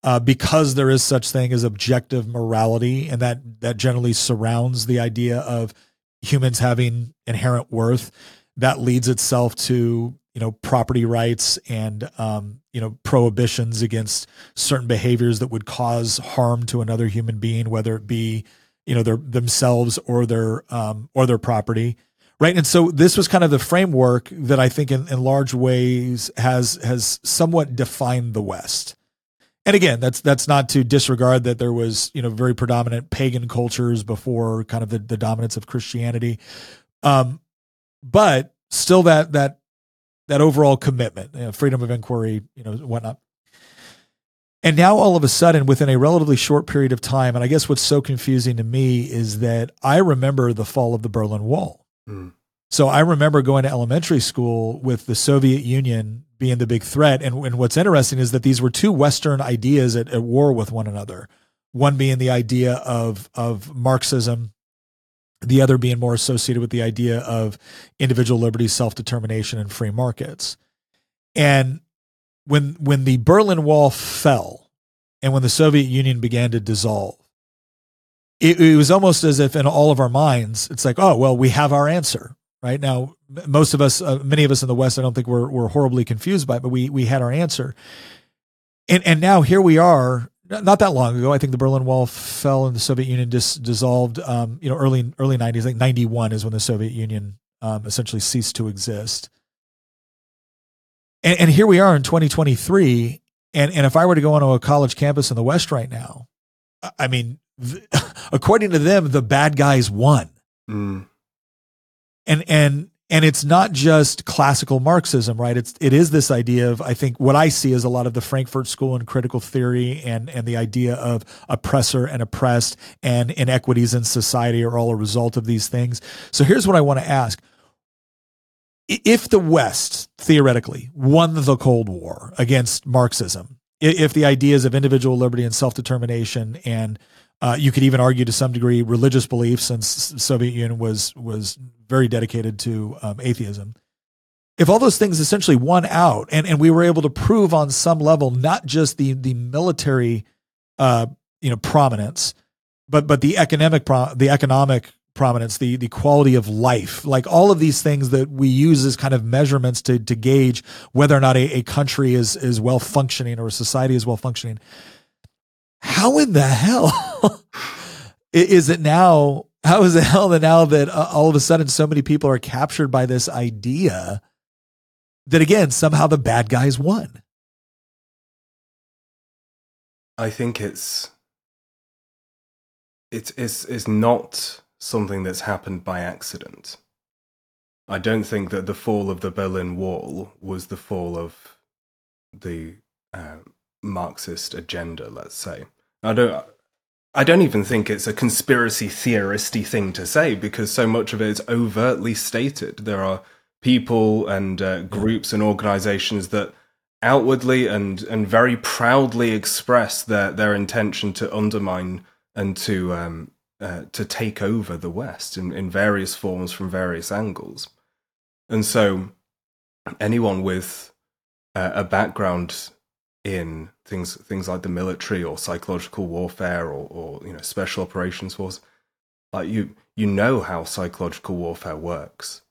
Uh, because there is such thing as objective morality, and that that generally surrounds the idea of humans having inherent worth, that leads itself to you know property rights and um, you know prohibitions against certain behaviors that would cause harm to another human being, whether it be you know their themselves or their um, or their property, right? And so this was kind of the framework that I think in, in large ways has has somewhat defined the West. And again, that's that's not to disregard that there was you know very predominant pagan cultures before kind of the, the dominance of Christianity, um, but still that that that overall commitment, you know, freedom of inquiry, you know, whatnot. And now all of a sudden, within a relatively short period of time, and I guess what's so confusing to me is that I remember the fall of the Berlin Wall.
Mm.
So I remember going to elementary school with the Soviet Union being the big threat. And, and what's interesting is that these were two Western ideas at, at war with one another. One being the idea of of Marxism the other being more associated with the idea of individual liberty, self determination, and free markets. And when when the Berlin Wall fell, and when the Soviet Union began to dissolve, it, it was almost as if in all of our minds, it's like, oh well, we have our answer right now. Most of us, uh, many of us in the West, I don't think we're we're horribly confused by it, but we we had our answer. And and now here we are not that long ago. I think the Berlin Wall fell and the Soviet Union just dissolved. Um, you know, early early nineties. I think ninety one is when the Soviet Union um, essentially ceased to exist. And, and here we are in 2023. And and if I were to go onto a college campus in the West right now, I mean, th- according to them, the bad guys won.
Mm.
And and and it's not just classical marxism right? It's it is this idea of i think what i see is a lot of the frankfurt school and critical theory and and the idea of oppressor and oppressed and inequities in society are all a result of these things. So here's what i want to ask. If the west theoretically won the cold war against marxism if the ideas of individual liberty and self-determination and uh, you could even argue to some degree religious beliefs, since Soviet Union was was very dedicated to um, atheism. If all those things essentially won out, and, and we were able to prove on some level not just the the military, uh, you know, prominence, but but the economic pro- the economic prominence, the the quality of life, like all of these things that we use as kind of measurements to to gauge whether or not a, a country is is well functioning or a society is well functioning how in the hell is it now? How is it hell that now that uh, all of a sudden so many people are captured by this idea that again somehow the bad guys won?
I think it's it's it's it's not something that's happened by accident. I don't think that the fall of the Berlin Wall was the fall of the uh, Marxist agenda. Let's say I don't. I don't even think it's a conspiracy theoristy thing to say because so much of it is overtly stated. There are people and uh, groups and organizations that outwardly and and very proudly express their their intention to undermine and to um, uh, to take over the West in, in various forms from various angles. And so, anyone with uh, a background in things things like the military or psychological warfare or, or you know special operations force, like you you know how psychological warfare works.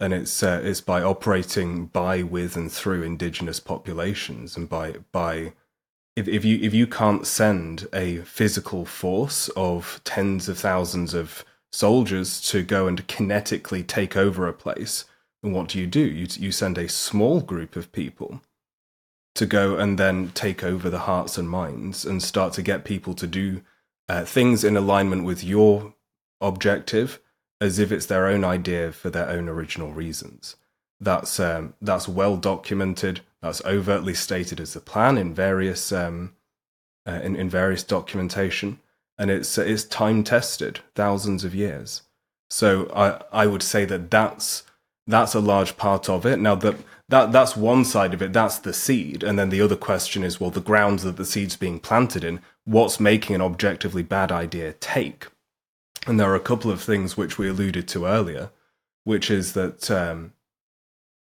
And it's uh, it's by operating by with and through indigenous populations and by by if, if you if you can't send a physical force of tens of thousands of soldiers to go and kinetically take over a place then what do you do? You you send a small group of people to go and then take over the hearts and minds and start to get people to do uh, things in alignment with your objective as if it's their own idea for their own original reasons. That's um, that's well documented. That's overtly stated as the plan in various um, uh, in, in various documentation, and it's it's time tested, thousands of years. So I I would say that that's that's a large part of it. Now that that that's one side of it. That's the seed, and then the other question is, well, the grounds that the seed's being planted in. What's making an objectively bad idea take? And there are a couple of things which we alluded to earlier, which is that um,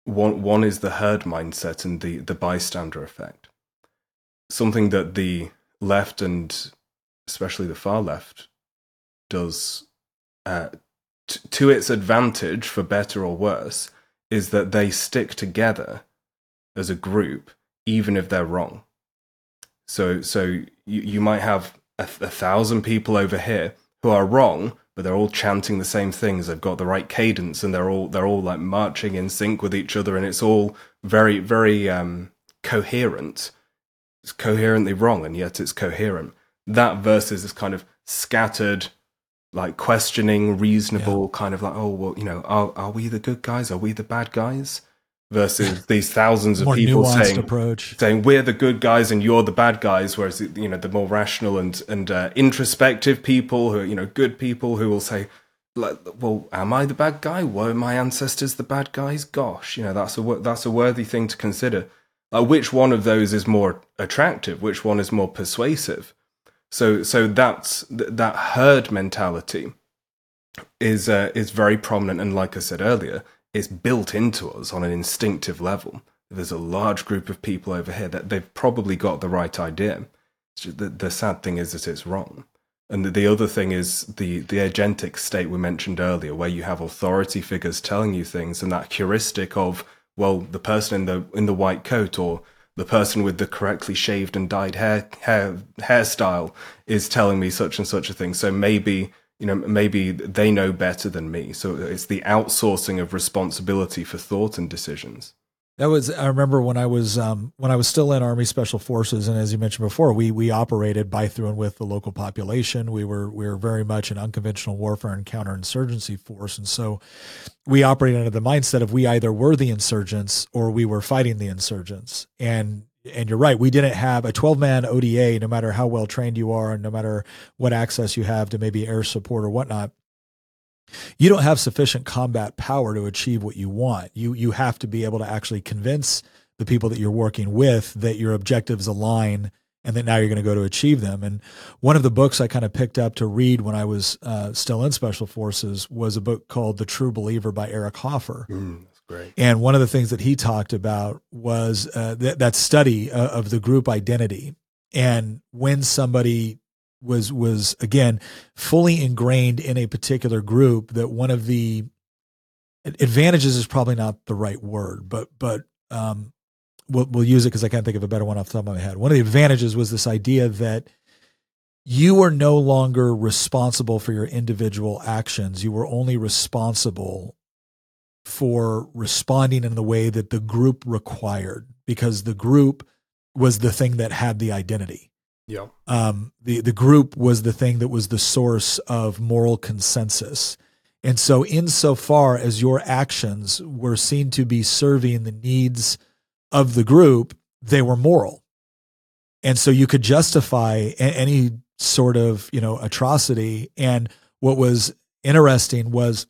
one one is the herd mindset and the the bystander effect. Something that the left and especially the far left does uh, t- to its advantage, for better or worse, is that they stick together as a group, even if they're wrong. So, so you, you might have a, a thousand people over here who are wrong, but they're all chanting the same things. They've got the right cadence, and they're all they're all like marching in sync with each other, and it's all very very um, coherent. It's coherently wrong, and yet it's coherent. That versus this kind of scattered, like questioning, reasonable, yeah. kind of like, oh well, you know, are are we the good guys? Are we the bad guys? versus these thousands of people saying
approach.
saying we're the good guys and you're the bad guys whereas you know the more rational and and uh, introspective people who are, you know good people who will say like well am i the bad guy were my ancestors the bad guys gosh you know that's a that's a worthy thing to consider uh, which one of those is more attractive which one is more persuasive so so that's that herd mentality is uh, is very prominent and like i said earlier it's built into us on an instinctive level. There's a large group of people over here that they've probably got the right idea. The, the sad thing is that it's wrong. And the, the other thing is the, the agentic state we mentioned earlier, where you have authority figures telling you things, and that heuristic of, well, the person in the in the white coat or the person with the correctly shaved and dyed hair, hair hairstyle is telling me such and such a thing. So maybe you know maybe they know better than me so it's the outsourcing of responsibility for thought and decisions
that was i remember when i was um, when i was still in army special forces and as you mentioned before we we operated by through and with the local population we were we were very much an unconventional warfare and counterinsurgency force and so we operated under the mindset of we either were the insurgents or we were fighting the insurgents and and you're right. We didn't have a 12 man ODA, no matter how well trained you are, and no matter what access you have to maybe air support or whatnot. You don't have sufficient combat power to achieve what you want. You you have to be able to actually convince the people that you're working with that your objectives align and that now you're going to go to achieve them. And one of the books I kind of picked up to read when I was uh, still in Special Forces was a book called The True Believer by Eric Hoffer.
Mm. Great.
And one of the things that he talked about was uh, th- that study uh, of the group identity, and when somebody was was again fully ingrained in a particular group, that one of the advantages is probably not the right word, but but um, we'll, we'll use it because I can't think of a better one off the top of my head. One of the advantages was this idea that you are no longer responsible for your individual actions. You were only responsible for responding in the way that the group required because the group was the thing that had the identity.
Yeah.
Um, the the group was the thing that was the source of moral consensus. And so, insofar as your actions were seen to be serving the needs of the group, they were moral. And so you could justify a- any sort of, you know, atrocity. And what was interesting was,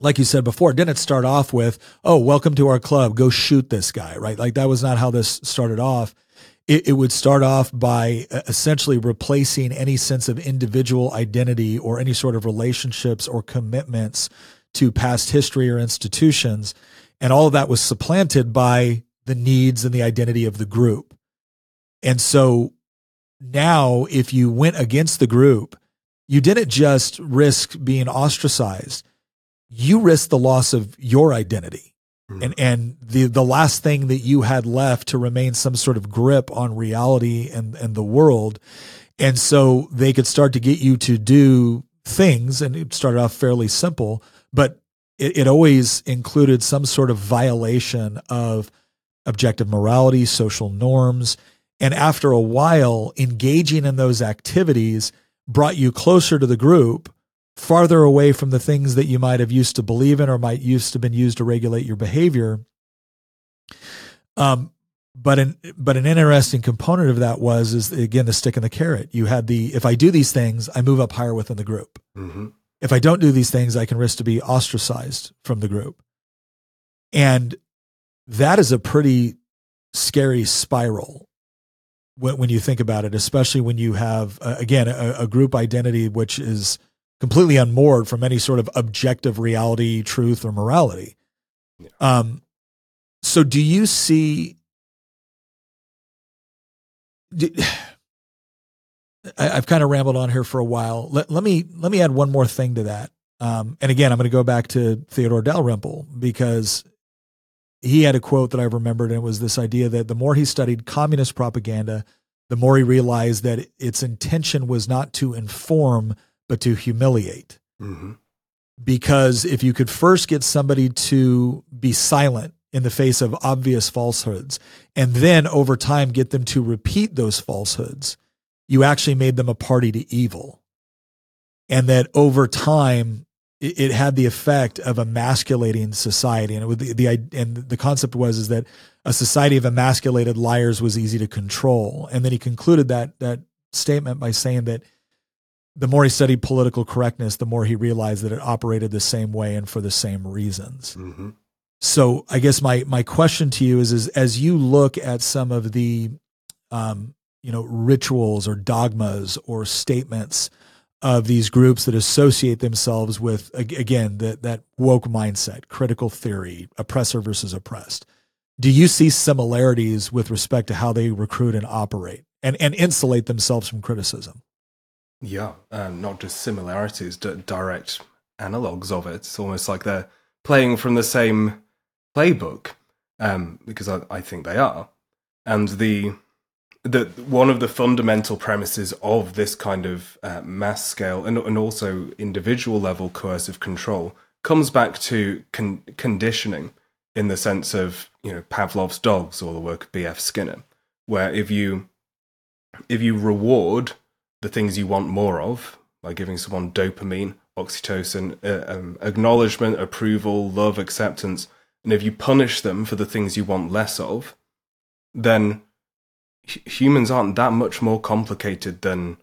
like you said before, didn't start off with, oh, welcome to our club, go shoot this guy, right? Like that was not how this started off. It, it would start off by uh, essentially replacing any sense of individual identity or any sort of relationships or commitments to past history or institutions. And all of that was supplanted by the needs and the identity of the group. And so now, if you went against the group, you didn't just risk being ostracized, you risked the loss of your identity.
Mhm.
And, and the, the last thing that you had left to remain some sort of grip on reality and, and the world. And so they could start to get you to do things, and it started off fairly simple, but it, it always included some sort of violation of objective morality, social norms. And after a while, engaging in those activities brought you closer to the group, farther away from the things that you might have used to believe in or might used to been used to regulate your behavior. Um, but an but an interesting component of that was is again the stick and the carrot. You had the if I do these things, I move up higher within the group.
hmm
If I don't do these things, I can risk to be ostracized from the group. And that is a pretty scary spiral when, when you think about it, especially when you have, uh, again, a, a group identity which is completely unmoored from any sort of objective reality, truth, or morality.
Yeah.
Um, so, do you see? I, I've kind of rambled on here for a while. Let, let me let me add one more thing to that. Um, and again, I'm going to go back to Theodore Dalrymple because he had a quote that I remembered, and it was this idea that the more he studied communist propaganda, the more he realized that its intention was not to inform, but to humiliate.
hmm
Because if you could first get somebody to be silent in the face of obvious falsehoods, and then over time get them to repeat those falsehoods, you actually made them a party to evil. And that over time, it, it had the effect of emasculating society. And it the, the and the concept was is that a society of emasculated liars was easy to control. And then he concluded that that statement by saying that the more he studied political correctness, the more he realized that it operated the same way and for the same reasons.
hmm
So I guess my my question to you is, is as you look at some of the um, you know rituals or dogmas or statements of these groups that associate themselves with again that that woke mindset, critical theory, oppressor versus oppressed. Do you see similarities with respect to how they recruit and operate and and insulate themselves from criticism?
Yeah, um, not just similarities, direct analogues of it. It's almost like they're playing from the same playbook, um, because I, I think they are. And the the one of the fundamental premises of this kind of uh, mass scale and and also individual level coercive control comes back to con- conditioning, in the sense of you know Pavlov's dogs or the work of B.F. Skinner, where if you if you reward the things you want more of by giving someone dopamine, oxytocin, uh, um, acknowledgement, approval, love, acceptance, and if you punish them for the things you want less of, then hu- humans aren't that much more complicated than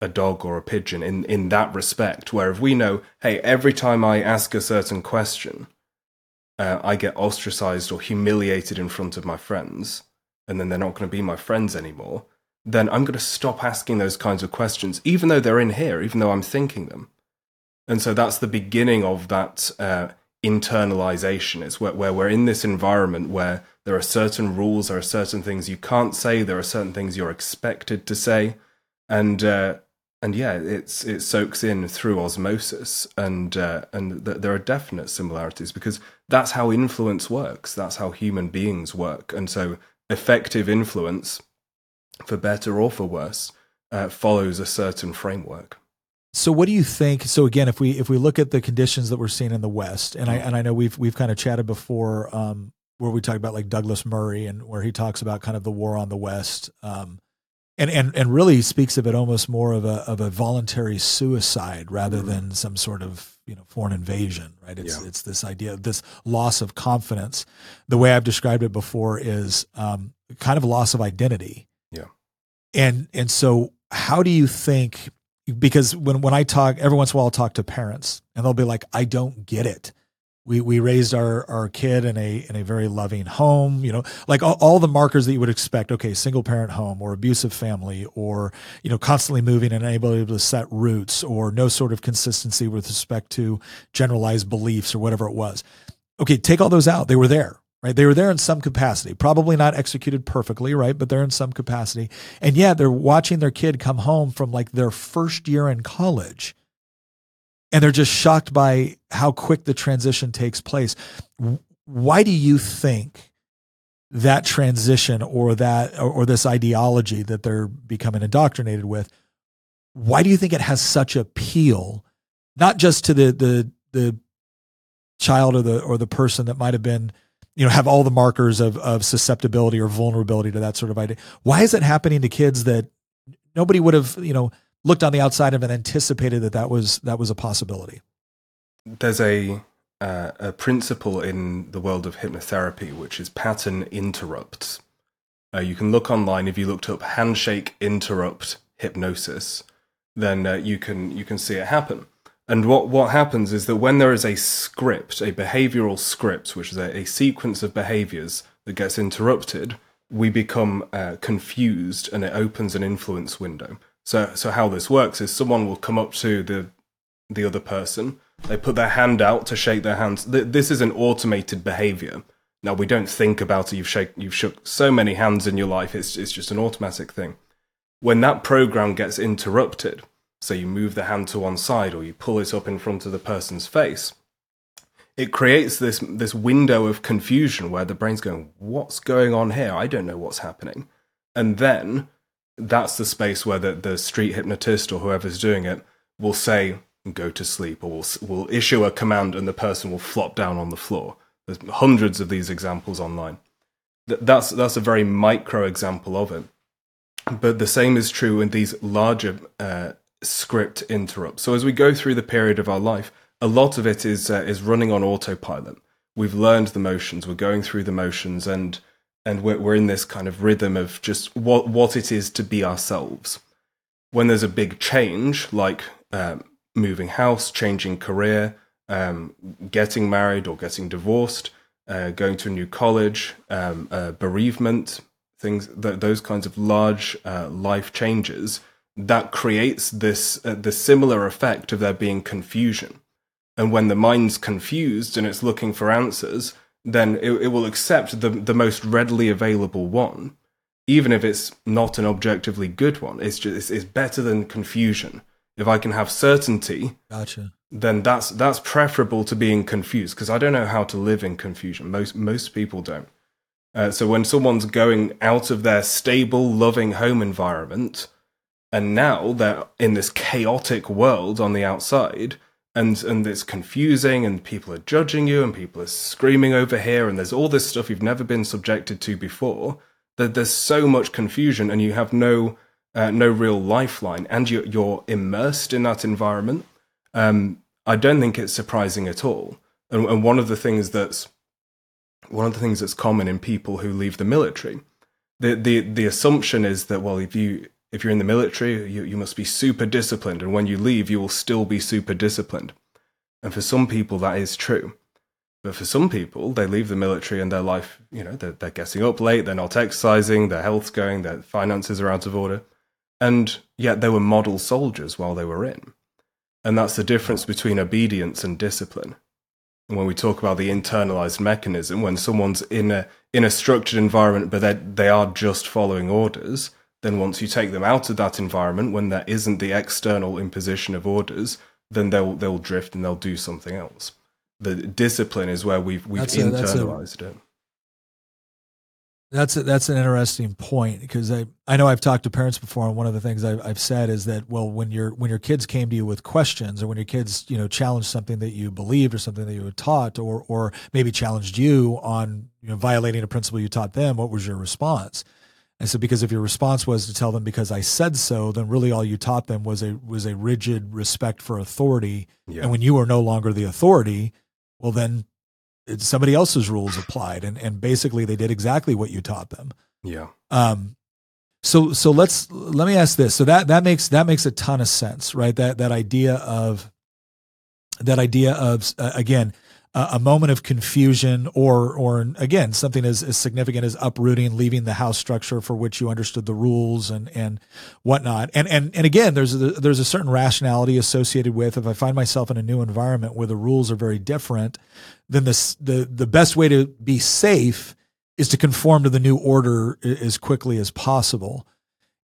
a dog or a pigeon in, in that respect. Where if we know, hey, every time I ask a certain question, uh, I get ostracized or humiliated in front of my friends, and then they're not going to be my friends anymore then I'm going to stop asking those kinds of questions, even though they're in here, even though I'm thinking them. And so that's the beginning of that uh, internalization. It's where, where we're in this environment where there are certain rules, there are certain things you can't say, there are certain things you're expected to say, and uh, and yeah, it's it soaks in through osmosis, and uh, and th- there are definite similarities because that's how influence works. That's how human beings work, and so effective influence for better or for worse, uh, follows a certain framework.
So what do you think? So again, if we if we look at the conditions that we're seeing in the West, and I and I know we've we've kind of chatted before, um, where we talk about like Douglas Murray and where he talks about kind of the war on the West, um, and and and really speaks of it almost more of a of a voluntary suicide rather than some sort of you know foreign invasion right it's
Yeah.
it's this idea of this loss of confidence the way i've described it before is um, kind of a loss of identity. And and so how do you think because when when i talk every once in a while i'll talk to parents and they'll be like i don't get it. We we raised our our kid in a in a very loving home you know? Like all, all the markers that you would expect okay single parent home or abusive family or you know constantly moving and unable to set roots or no sort of consistency with respect to generalized beliefs or whatever it was. Okay take all those out. They were there right they were there in some capacity probably not executed perfectly right but they're in some capacity and yet they're watching their kid come home from like their first year in college and they're just shocked by how quick the transition takes place. Why do you think that transition or that or, or this ideology that they're becoming indoctrinated with? Why do you think it has such appeal, not just to the the the child or the or the person that might have been, you know, have all the markers of of susceptibility or vulnerability to that sort of idea? Why is it happening to kids that nobody would have, you know, looked on the outside of and anticipated that that was that was a possibility.
there's a uh, a principle in the world of hypnotherapy which is pattern interrupts. Uh, you can look online if you looked up handshake interrupt hypnosis, then uh, you can you can see it happen. And what what happens is that when there is a script, a behavioral script, which is a, a sequence of behaviors that gets interrupted, we become uh, confused, and it opens an influence window. So so how this works is someone will come up to the the other person. They put their hand out to shake their hands. Th- This is an automated behavior. Now we don't think about it. You've shake, you've shook so many hands in your life. It's it's just an automatic thing. When that program gets interrupted, so you move the hand to one side or you pull it up in front of the person's face, it creates this this window of confusion where the brain's going, "What's going on here? I don't know what's happening." And then that's the space where the, the street hypnotist or whoever's doing it will say go to sleep or will, will issue a command and the person will flop down on the floor there's hundreds of these examples online that's that's a very micro example of it but the same is true in these larger uh, script interrupts so as we go through the period of our life a lot of it is uh, is running on autopilot we've learned the motions we're going through the motions and and we're, we're in this kind of rhythm of just what what it is to be ourselves. When there's a big change, like um, moving house, changing career, um, getting married or getting divorced, uh, going to a new college, um, uh, bereavement, things th- those kinds of large uh, life changes, that creates this uh, the similar effect of there being confusion. And when the mind's confused and it's looking for answers, then it, it will accept the, the most readily available one, even if it's not an objectively good one. It's just it's, it's better than confusion. If I can have certainty,
Gotcha.
then that's that's preferable to being confused because I don't know how to live in confusion. Most most people don't. Uh, so when someone's going out of their stable, loving home environment, and now they're in this chaotic world on the outside, and and it's confusing, and people are judging you, and people are screaming over here, and there's all this stuff you've never been subjected to before. That there's so much confusion, and you have no uh, no real lifeline, and you're, you're immersed in that environment. Um, I don't think it's surprising at all. And, and one of the things that's one of the things that's common in people who leave the military, the the the assumption is that well, if you if you're in the military, you, you must be super disciplined, and when you leave, you will still be super disciplined. And for some people, that is true. But for some people, they leave the military and their life, you know, they're, they're getting up late, they're not exercising, their health's going, their finances are out of order. And yet they were model soldiers while they were in. And that's the difference between obedience and discipline. And when we talk about the internalized mechanism, when someone's in a, in a structured environment, but they they are just following orders, then once you take them out of that environment, when there isn't the external imposition of orders, then they'll they'll drift and they'll do something else. The discipline is where we've we've
That's a- that's a-
internalized it.
That's a, that's an interesting point because I, I know I've talked to parents before, and one of the things I've, I've said is that well, when your when your kids came to you with questions, or when your kids you know challenged something that you believed or something that you were taught, or or maybe challenged you on you know violating a principle you taught them, what was your response? And so, because if your response was to tell them because I said so, then really all you taught them was a was a rigid respect for authority.
Yeah.
And when you are no longer the authority, well, then it's somebody else's rules applied, and and basically they did exactly what you taught them.
Yeah.
Um, so so let's let me ask this. So that that makes that makes a ton of sense, right? That that idea of that idea of uh, again a moment of confusion or or again something as, as significant as uprooting leaving the house structure for which you understood the rules and and whatnot. And and and again there's a, there's a certain rationality associated with if I find myself in a new environment where the rules are very different then this the the best way to be safe is to conform to the new order as quickly as possible.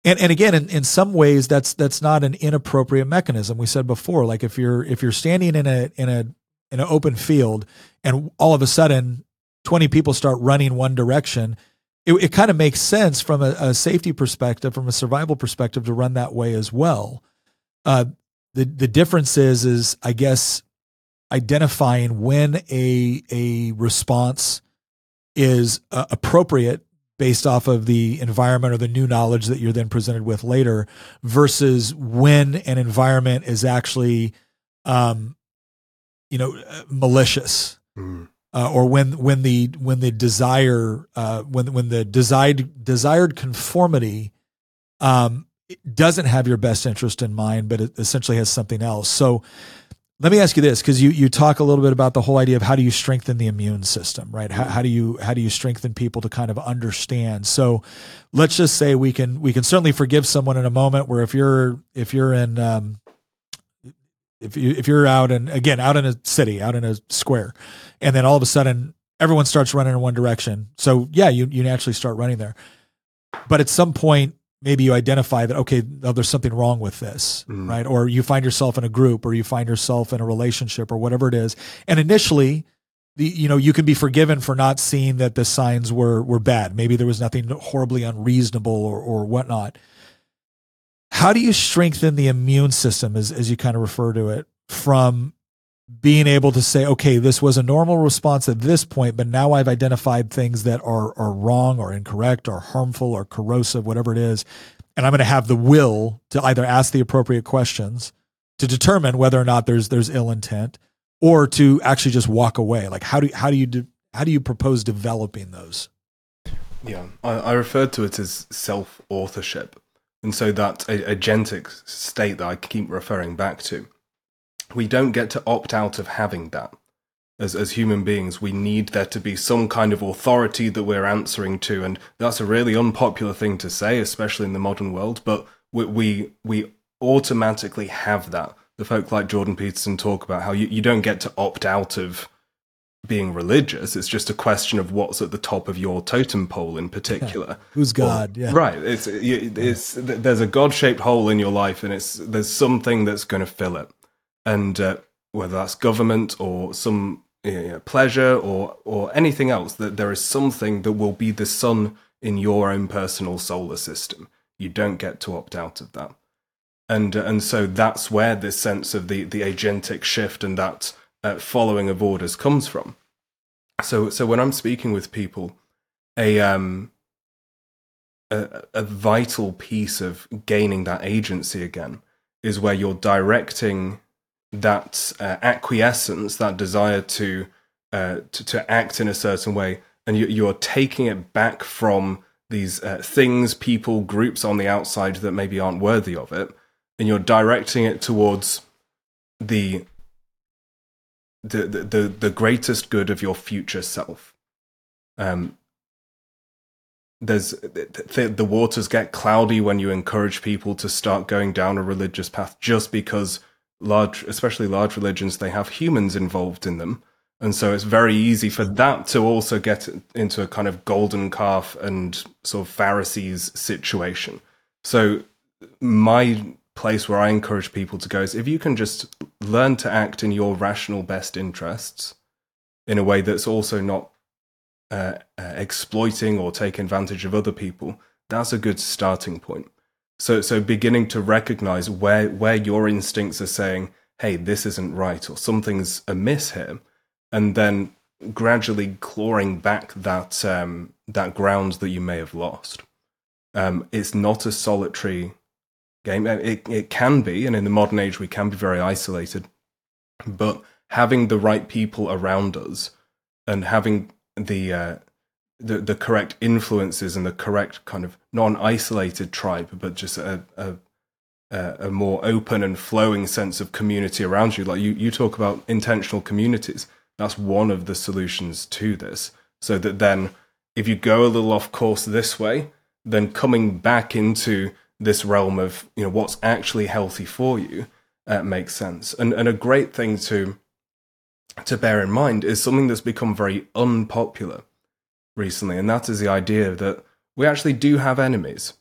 And and again in, in some ways that's that's not an inappropriate mechanism. We said before like if you're if you're standing in a in a in an open field and all of a sudden 20 people start running one direction it, it kind of makes sense from a, a, safety perspective from a survival perspective to run that way as well. Uh, the the difference is is i guess identifying when a a response is uh, appropriate based off of the environment or the new knowledge that you're then presented with later versus when an environment is actually um, you know uh, malicious mm. uh, or when when the when the desire uh, when when the desired desired conformity um, doesn't have your best interest in mind but it essentially has something else. So let me ask you this because you you talk a little bit about the whole idea of how do you strengthen the immune system right? How, how do you how do you strengthen people to kind of understand? So let's just say we can we can certainly forgive someone in a moment where if you're if you're in um, if you if you're out and again out in a city out in a square and then all of a sudden everyone starts running in one direction. So yeah you you naturally start running there. But at some point maybe you identify that okay oh, there's something wrong with this mm. right? Or you find yourself in a group or you find yourself in a relationship or whatever it is. And initially the you know you can be forgiven for not seeing that the signs were were bad. Maybe there was nothing horribly unreasonable or or whatnot how do you strengthen the immune system as as you kind of refer to it from being able to say, okay, this was a normal response at this point, but now I've identified things that are are wrong or incorrect or harmful or corrosive, whatever it is, and I'm going to have the will to either ask the appropriate questions to determine whether or not there's there's ill intent, or to actually just walk away. Like how do how do you how do you propose developing those?
Yeah, I, I referred to it as self authorship, and so that agentic state that I keep referring back to we don't get to opt out of having that. As, as human beings, we need there to be some kind of authority that we're answering to, and that's a really unpopular thing to say, especially in the modern world. But we we, we automatically have that. The folk like Jordan Peterson talk about how you, you don't get to opt out of being religious. It's just a question of what's at the top of your totem pole in particular.
Who's God?
Or, yeah. Right. It's, it's, there's a God shaped hole in your life and it's, there's something that's going to fill it and uh, whether that's government or some you know, pleasure or or anything else, that there is something that will be the sun in your own personal solar system. You don't get to opt out of that, and uh, and so that's where this sense of the the agentic shift and that uh, following of orders comes from. So so when I'm speaking with people, a um a, a vital piece of gaining that agency again is where you're directing that uh, acquiescence, that desire to, uh, to, to act in a certain way, and you, you're taking it back from these uh, things, people, groups on the outside that maybe aren't worthy of it, and you're directing it towards the the the the greatest good of your future self. Um, there's the, the waters get cloudy when you encourage people to start going down a religious path just because large, especially large religions, they have humans involved in them. And so it's very easy for that to also get into a kind of golden calf and sort of Pharisees situation. So my place where I encourage people to go is if you can just learn to act in your rational best interests in a way that's also not uh, uh, exploiting or taking advantage of other people, that's a good starting point. So so beginning to recognize where where your instincts are saying, "Hey, this isn't right," or something's amiss here, and then gradually clawing back that um, that ground that you may have lost. Um, it's not a solitary game. It it can be, and in the modern age, we can be very isolated. But having the right people around us and having the uh, the the correct influences and the correct kind of non-isolated tribe, but just a a a more open and flowing sense of community around you. Like you, you talk about intentional communities. That's one of the solutions to this. So that then, if you go a little off course this way, then coming back into this realm of you know what's actually healthy for you uh, makes sense. And and a great thing to to bear in mind is something that's become very unpopular recently, and that is the idea that we actually do have enemies.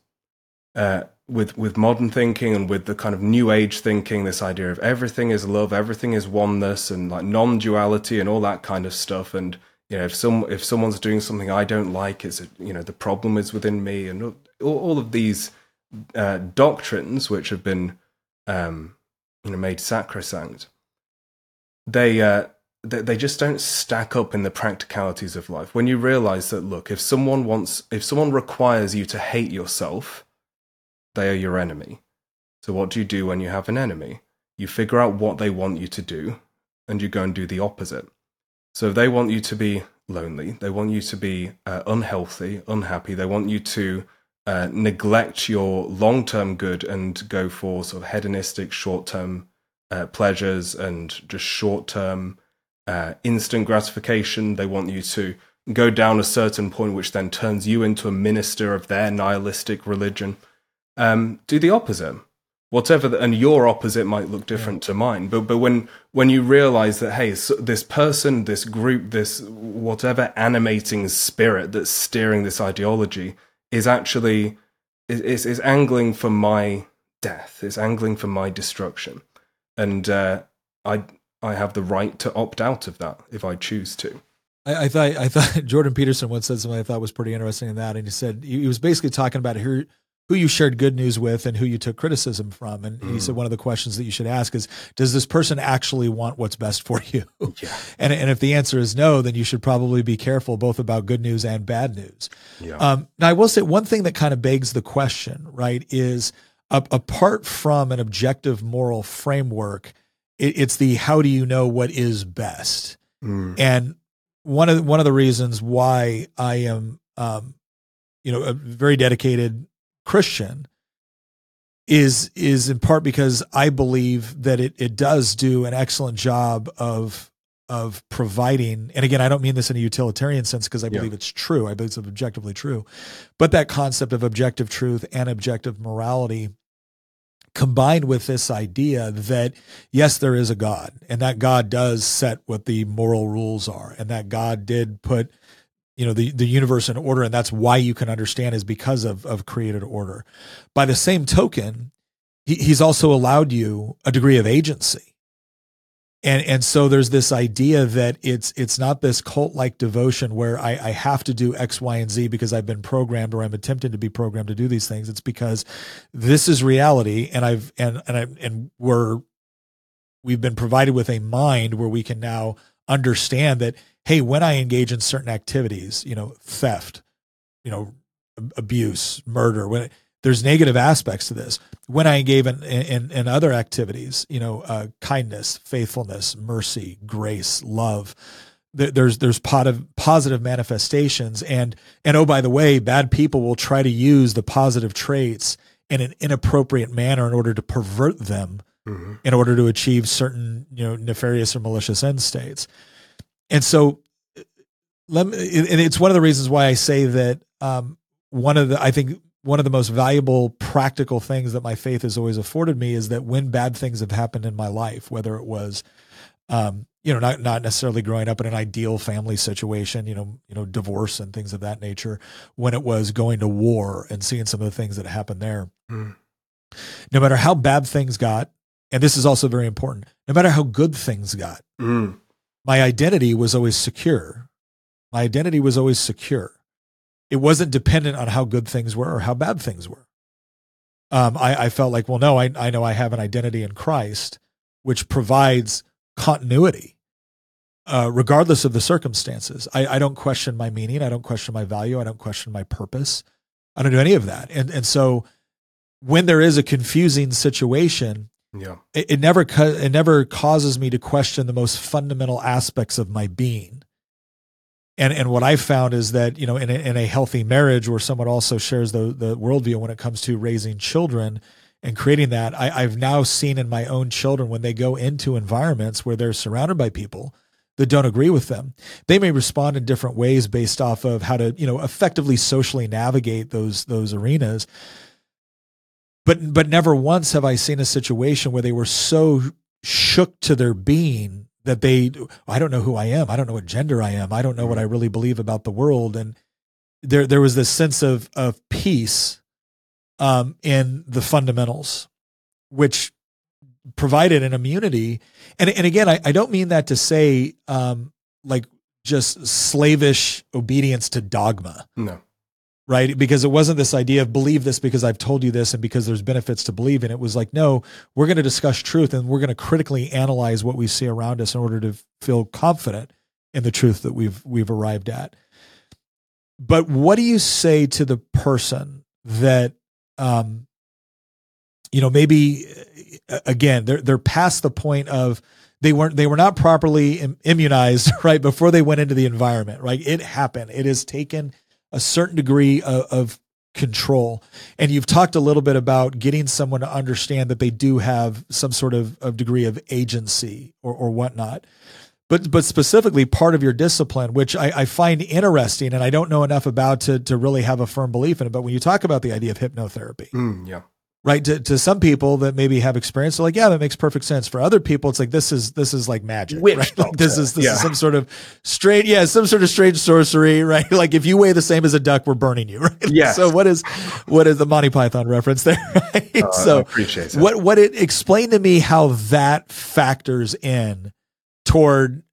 Uh, with with modern thinking and with the kind of new age thinking, this idea of everything is love, everything is oneness, and like non duality and all that kind of stuff. And you know, if some if someone's doing something I don't like, it's you know the problem is within me, and all, all of these uh, doctrines which have been um, you know made sacrosanct. They uh, they, they just don't stack up in the practicalities of life. When you realize that, look, if someone wants, if someone requires you to hate yourself, they are your enemy. So, what do you do when you have an enemy? You figure out what they want you to do, and you go and do the opposite. So, if they want you to be lonely, they want you to be uh, unhealthy, unhappy, they want you to uh, neglect your long term good and go for sort of hedonistic, short term uh, pleasures and just short term uh, instant gratification. They want you to go down a certain point, which then turns you into a minister of their nihilistic religion. Um, do the opposite. Whatever, the, and your opposite might look different to mine. But but when when you realize that hey, so this person, this group, this whatever animating spirit that's steering this ideology is actually is is, angling for my death. Is angling for my destruction, and uh, I I have the right to opt out of that if I choose to.
I, I thought I thought Jordan Peterson once said something I thought was pretty interesting in that, and he said he was basically talking about who who you shared good news with and who you took criticism from, and he said one of the questions that you should ask is, does this person actually want what's best for you?
Yeah.
And and if the answer is no, then you should probably be careful both about good news and bad news.
Yeah.
Um, now, I will say one thing that kind of begs the question, right, is a, apart from an objective moral framework, it, it's the how do you know what is best?
Mm.
And one of the, one of the reasons why I am, um, you know, a very dedicated Christian is is in part because I believe that it it does do an excellent job of of providing and again I don't mean this in a utilitarian sense because I
Yeah.
believe it's true I believe it's objectively true but that concept of objective truth and objective morality combined with this idea that yes there is a god and that god does set what the moral rules are and that god did put you know the, the universe in order and that's why you can understand is because of of created order by the same token he, he's also allowed you a degree of agency and and so there's this idea that it's it's not this cult like devotion where I, I have to do X, Y, and Z because I've been programmed or I'm attempting to be programmed to do these things. It's because this is reality, and I've and and I and we're we've been provided with a mind where we can now understand that hey, when I engage in certain activities, you know, theft, you know, abuse, murder, when there's negative aspects to this. When I engage in in, in other activities, you know, uh, kindness, faithfulness, mercy, grace, love, there- there's there's positive manifestations, and and oh by the way, bad people will try to use the positive traits in an inappropriate manner in order to pervert them
Mhm.
in order to achieve certain you know nefarious or malicious end states and so let me, and it's one of the reasons why i say that um, one of the i think one of the most valuable practical things that my faith has always afforded me is that when bad things have happened in my life whether it was um, you know not not necessarily growing up in an ideal family situation you know you know divorce and things of that nature when it was going to war and seeing some of the things that happened there
Mm.
no matter how bad things got and this is also very important no matter how good things got
Mm.
My identity was always secure. My identity was always secure. It wasn't dependent on how good things were or how bad things were. Um, I, I felt like well no I, I know i have an identity in christ which provides continuity uh, regardless of the circumstances. I, I don't question my meaning. I don't question my value. I don't question my purpose. I don't do any of that. And and so when there is a confusing situation,
Yeah.
it, it never ca- it never causes me to question the most fundamental aspects of my being. And and what I found is that you know in a, in a healthy marriage where someone also shares the the worldview when it comes to raising children and creating that, I, I've now seen in my own children when they go into environments where they're surrounded by people that don't agree with them, they may respond in different ways based off of how to you know effectively socially navigate those those arenas but but never once have I seen a situation where they were so shook to their being that they I don't know who I am. I don't know what gender I am. I don't know what I really believe about the world. And there there was this sense of of peace um, in the fundamentals, which provided an immunity. And and again, I, I don't mean that to say um, like just slavish obedience to dogma
No.
Right? Because it wasn't this idea of believe this because I've told you this and because there's benefits to believe in. It was like, no, we're going to discuss truth and we're going to critically analyze what we see around us in order to feel confident in the truth that we've we've arrived at. But what do you say to the person that um you know maybe again they're they're past the point of they weren't they were not properly immunized right before they went into the environment right it happened it has taken a certain degree of, of control and you've talked a little bit about getting someone to understand that they do have some sort of, of degree of agency or, or whatnot but but specifically part of your discipline, which I, I find interesting, and I don't know enough about to to really have a firm belief in it. But when you talk about the idea of hypnotherapy,
Mm, yeah.
Right? To, to some people that maybe have experience, they're like, yeah, that makes perfect sense. For other people, it's like this is this is like magic.
Witch
right? Like, this is this
Yeah.
is some sort of strange, yeah, some sort of strange sorcery, right? Like if you weigh the same as a duck, we're burning you, right?
Yes.
So what is what is the Monty Python reference there? Right?
Uh, I
so
appreciate it.
what what it explain to me how that factors in toward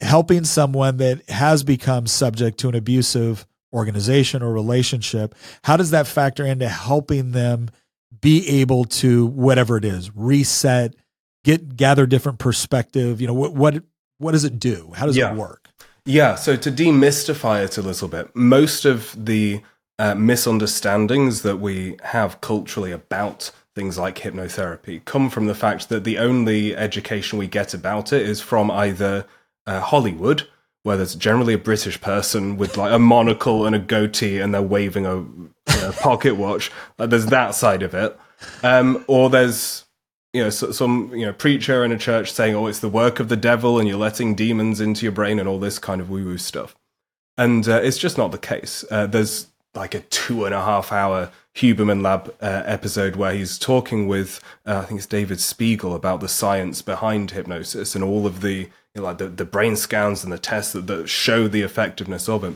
helping someone that has become subject to an abusive organization or relationship how does that factor into helping them be able to whatever it is reset get gather different perspective you know what what what does it do how does
Yeah.
it work
Yeah, so to demystify it a little bit, most of the uh, misunderstandings that we have culturally about things like hypnotherapy come from the fact that the only education we get about it is from either uh, Hollywood, where there's generally a British person with like a monocle and a goatee and they're waving a, a pocket watch. Like, there's that side of it. Um, or there's you know so, some you know preacher in a church saying oh it's the work of the devil and you're letting demons into your brain and all this kind of woo woo stuff and uh, it's just not the case uh, there's like a two and a half hour huberman lab uh, episode where he's talking with uh, i think it's david spiegel about the science behind hypnosis and all of the you know, like the, the brain scans and the tests that, that show the effectiveness of it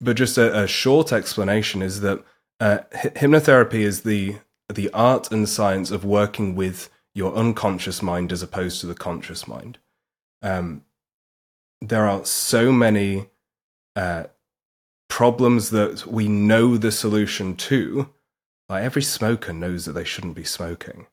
but just a, a short explanation is that uh, hy- hypnotherapy is the the art and science of working with your unconscious mind as opposed to the conscious mind. Um, there are so many uh, problems that we know the solution to. Like every smoker knows that they shouldn't be smoking.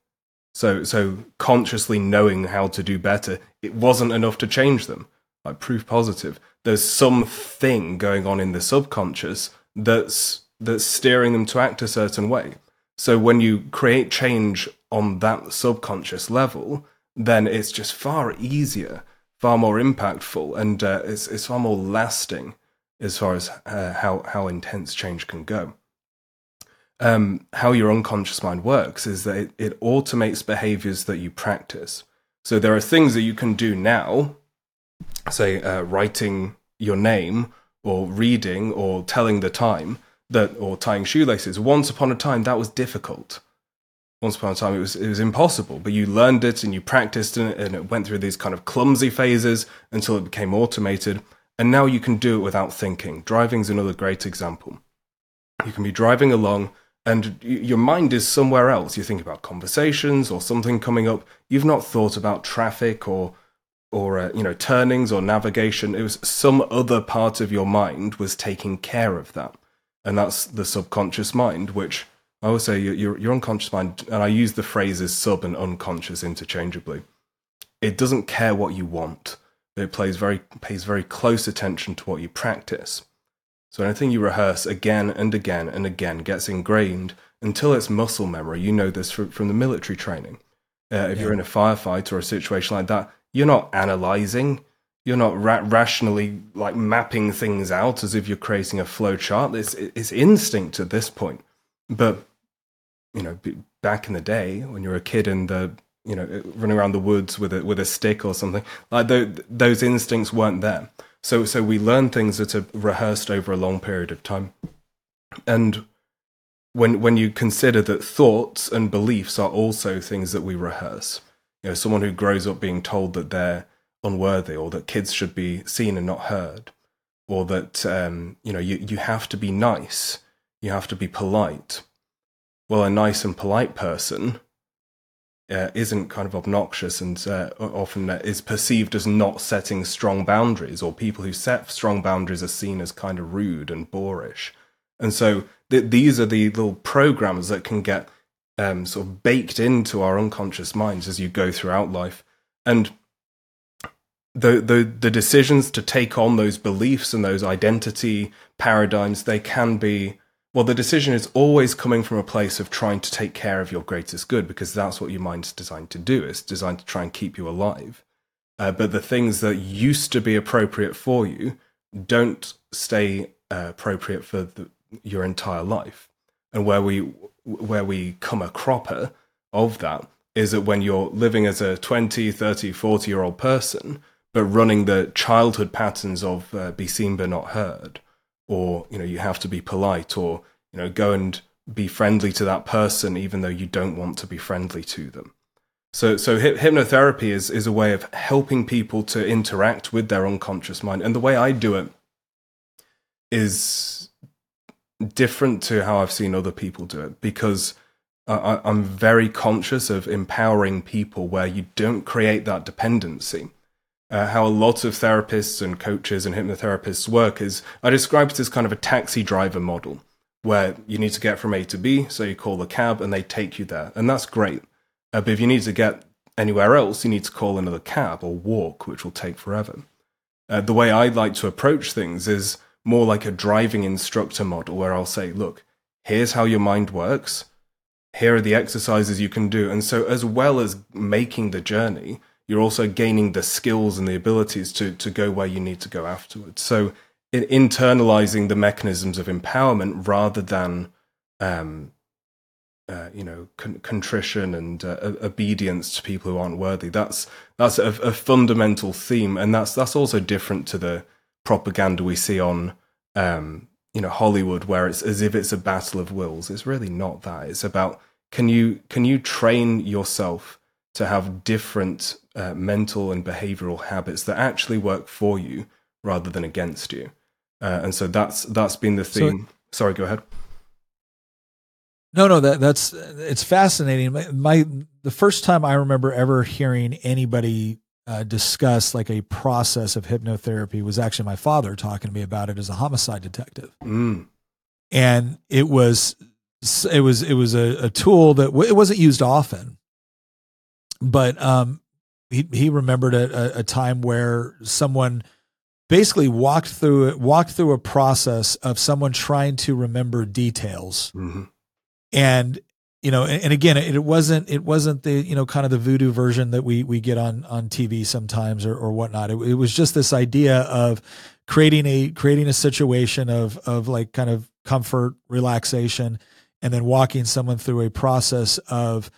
So, so consciously knowing how to do better, it wasn't enough to change them. Like proof positive, there's something going on in the subconscious that's that's steering them to act a certain way. So when you create change on that subconscious level, then it's just far easier, far more impactful, and uh, it's it's far more lasting as far as uh, how how intense change can go. Um, how your unconscious mind works is that it, it automates behaviors that you practice. So there are things that you can do now, say uh, writing your name or reading or telling the time that or tying shoelaces. Once upon a time, that was difficult. Once upon a time, it was it was impossible. But you learned it and you practiced it, and it went through these kind of clumsy phases until it became automated. And now you can do it without thinking. Driving's another great example. You can be driving along, and your mind is somewhere else. You think about conversations or something coming up. You've not thought about traffic or or uh, you know turnings or navigation. It was some other part of your mind was taking care of that and that's the subconscious mind, which I always say your, your, your unconscious mind, and I use the phrases sub and unconscious interchangeably. It doesn't care what you want. It plays very pays very close attention to what you practice. So anything you rehearse again and again and again gets ingrained until it's muscle memory. You know this from, from the military training. Uh, if
Yeah.
you're in a firefight or a situation like that, you're not analyzing. You're not ra- rationally like mapping things out as if you're creating a flow chart. It's it's instinct at this point. But you know, back in the day when you're a kid in the you know running around the woods with a with a stick or something like tho- those instincts weren't there. So so we learn things that are rehearsed over a long period of time, and when when you consider that thoughts and beliefs are also things that we rehearse. You know, someone who grows up being told that they're unworthy, or that kids should be seen and not heard, or that um, you know you you have to be nice, you have to be polite. Well, a nice and polite person uh, isn't kind of obnoxious and uh, often is perceived as not setting strong boundaries, or people who set strong boundaries are seen as kind of rude and boorish. And so th- these are the little programs that can get um, sort of baked into our unconscious minds as you go throughout life. And the, the the decisions to take on those beliefs and those identity paradigms, they can be well, the decision is always coming from a place of trying to take care of your greatest good because that's what your mind's designed to do. It's designed to try and keep you alive. Uh, but the things that used to be appropriate for you don't stay uh, appropriate for the, your entire life. And where we where we come a cropper of that is that when you're living as a 20, 30, 40 year old person, but running the childhood patterns of uh, be seen but not heard, or you know you have to be polite, or you know go and be friendly to that person even though you don't want to be friendly to them. So, so hy- hypnotherapy is is a way of helping people to interact with their unconscious mind, and the way I do it is different to how I've seen other people do it because I- I'm very conscious of empowering people where you don't create that dependency. Uh, how a lot of therapists and coaches and hypnotherapists work is I describe it as kind of a taxi driver model where you need to get from A to B, so you call a cab and they take you there, and that's great. Uh, but if you need to get anywhere else, you need to call another cab or walk, which will take forever. Uh, the way I like to approach things is more like a driving instructor model where I'll say, look, here's how your mind works. Here are the exercises you can do. And so, as well as making the journey, you're also gaining the skills and the abilities to, to go where you need to go afterwards. So, in, internalizing the mechanisms of empowerment rather than, um, uh, you know, con- contrition and uh, obedience to people who aren't worthy. That's that's a, a fundamental theme, and that's that's also different to the propaganda we see on um, you know Hollywood, where it's as if it's a battle of wills. It's really not that. It's about can you can you train yourself to have different uh, mental and behavioral habits that actually work for you rather than against you. Uh, and so that's that's been the
So-
theme. Sorry, go ahead.
No, no, that that's it's fascinating. My, my the first time I remember ever hearing anybody uh, discuss like a process of hypnotherapy was actually my father talking to me about it as a homicide detective,
Mm,
and it was it was it was a, a tool that w- it wasn't used often, but um, he he remembered a, a, time where someone basically walked through it walked through a process of someone trying to remember details.
Mhm,
and you know and, and again it, it wasn't it wasn't the you know kind of the voodoo version that we we get on on tv sometimes or, or whatnot. It, it was just this idea of creating a creating a situation of of like kind of comfort relaxation and then walking someone through a process of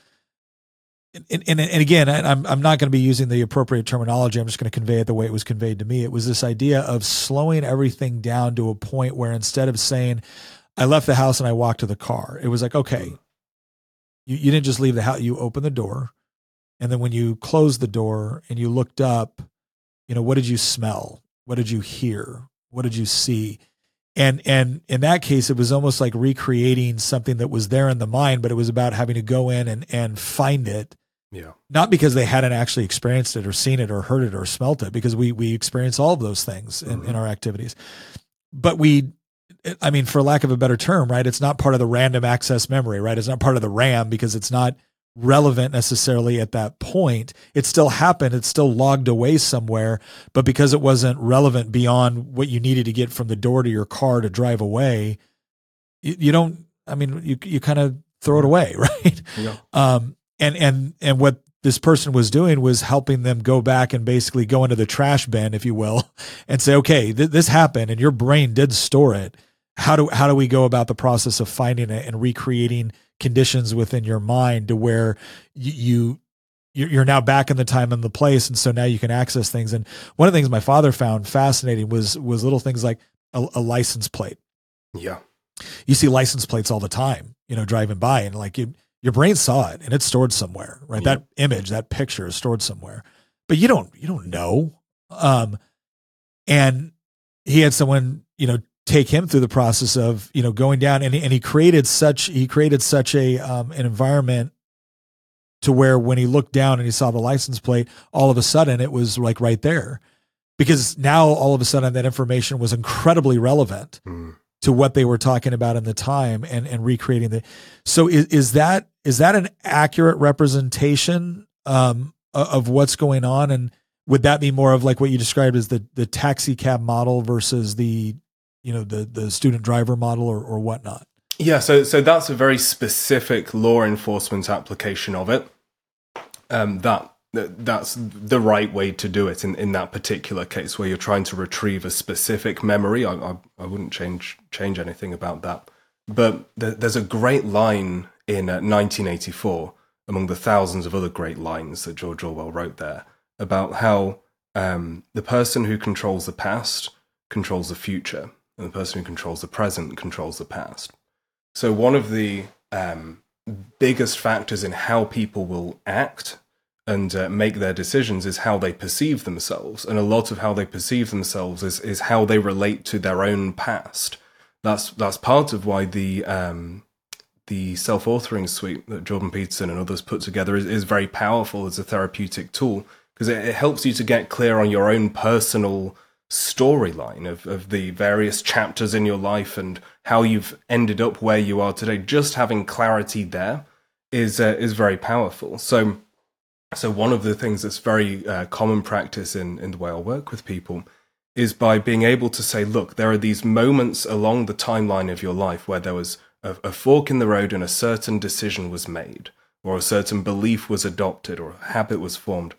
and, and, and again, I'm I'm not going to be using the appropriate terminology. I'm just going to convey it the way it was conveyed to me. It was this idea of slowing everything down to a point where instead of saying, "I left the house and I walked to the car," it was like, "Okay, mm. you you didn't just leave the house. You opened the door, and then when you closed the door and you looked up, you know, what did you smell? What did you hear? What did you see?" And and in that case, it was almost like recreating something that was there in the mind, but it was about having to go in and and find it
yeah.
not because they hadn't actually experienced it or seen it or heard it or smelt it because we we experience all of those things in, in our activities but we i mean for lack of a better term right it's not part of the random access memory right it's not part of the ram because it's not relevant necessarily at that point. It still happened. It's still logged away somewhere, but because it wasn't relevant beyond what you needed to get from the door to your car to drive away, you, you don't, I mean, you, you kind of throw it away, right?
Yeah.
Um, and, and, and what this person was doing was helping them go back and basically go into the trash bin, if you will, and say, okay, th- this happened and your brain did store it. How do, how do we go about the process of finding it and recreating conditions within your mind to where you, you you're now back in the time and the place and so now you can access things and one of the things my father found fascinating was was little things like a, a license plate
Yeah.
you see license plates all the time you know driving by and like you, your brain saw it and it's stored somewhere right
Yeah.
that image that picture is stored somewhere but you don't you don't know um and he had someone you know take him through the process of you know going down and, he- and he created such he created such a um an environment to where when he looked down and he saw the license plate all of a sudden it was like right there because now all of a sudden that information was incredibly relevant
Mm.
to what they were talking about in the time and and recreating the so is, is that is that an accurate representation um of what's going on and would that be more of like what you described as the the taxi cab model versus the you know the the student driver model or or whatnot
Yeah, so so that's a very specific law enforcement application of it. Um, that that- that's the right way to do it in, in that particular case where you're trying to retrieve a specific memory. I I, I wouldn't change change anything about that. But th- there's a great line in uh, 1984 among the thousands of other great lines that George Orwell wrote there about how um, the person who controls the past controls the future, and the person who controls the present controls the past. So one of the um, biggest factors in how people will act and uh, make their decisions is how they perceive themselves, and a lot of how they perceive themselves is is how they relate to their own past. That's that's part of why the um, the self authoring suite that Jordan Peterson and others put together is, is very powerful as a therapeutic tool because it, it helps you to get clear on your own personal storyline of, of the various chapters in your life and how you've ended up where you are today. Just having clarity there is uh, is very powerful. So, so one of the things that's very uh, common practice in in the way I work with people is by being able to say, look, there are these moments along the timeline of your life where there was a, a fork in the road and a certain decision was made, or a certain belief was adopted, or a habit was formed.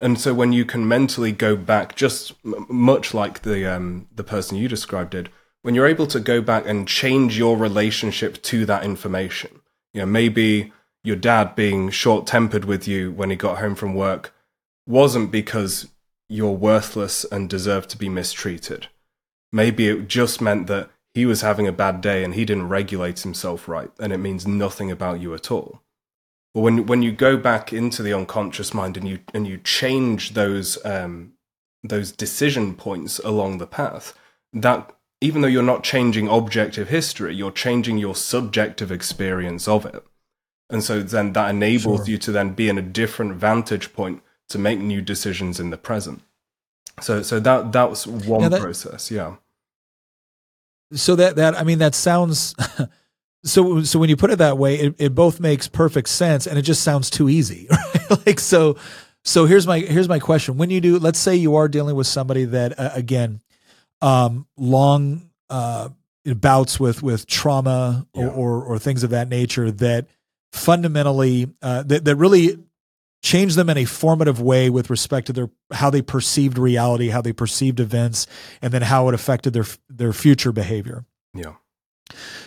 And so when you can mentally go back, just m- much like the um, the person you described did, when you're able to go back and change your relationship to that information, you know, maybe your dad being short tempered with you when he got home from work wasn't because you're worthless and deserve to be mistreated. Maybe it just meant that he was having a bad day and he didn't regulate himself right, and it means nothing about you at all. But when when you go back into the unconscious mind and you and you change those um, those decision points along the path, that even though you're not changing objective history, you're changing your subjective experience of it. And so then that enables
Sure.
you to then be in a different vantage point to make new decisions in the present. So so that that was one
Yeah, that-
process, yeah.
So that that i mean that sounds so so when you put it that way it, it both makes perfect sense and it just sounds too easy right like so so here's my here's my question when you do let's say you are dealing with somebody that uh, again um long uh bouts with with trauma or,
Yeah.
or or things of that nature that fundamentally uh that, that really change them in a formative way with respect to their how they perceived reality, how they perceived events, and then how it affected their their future behavior.
Yeah.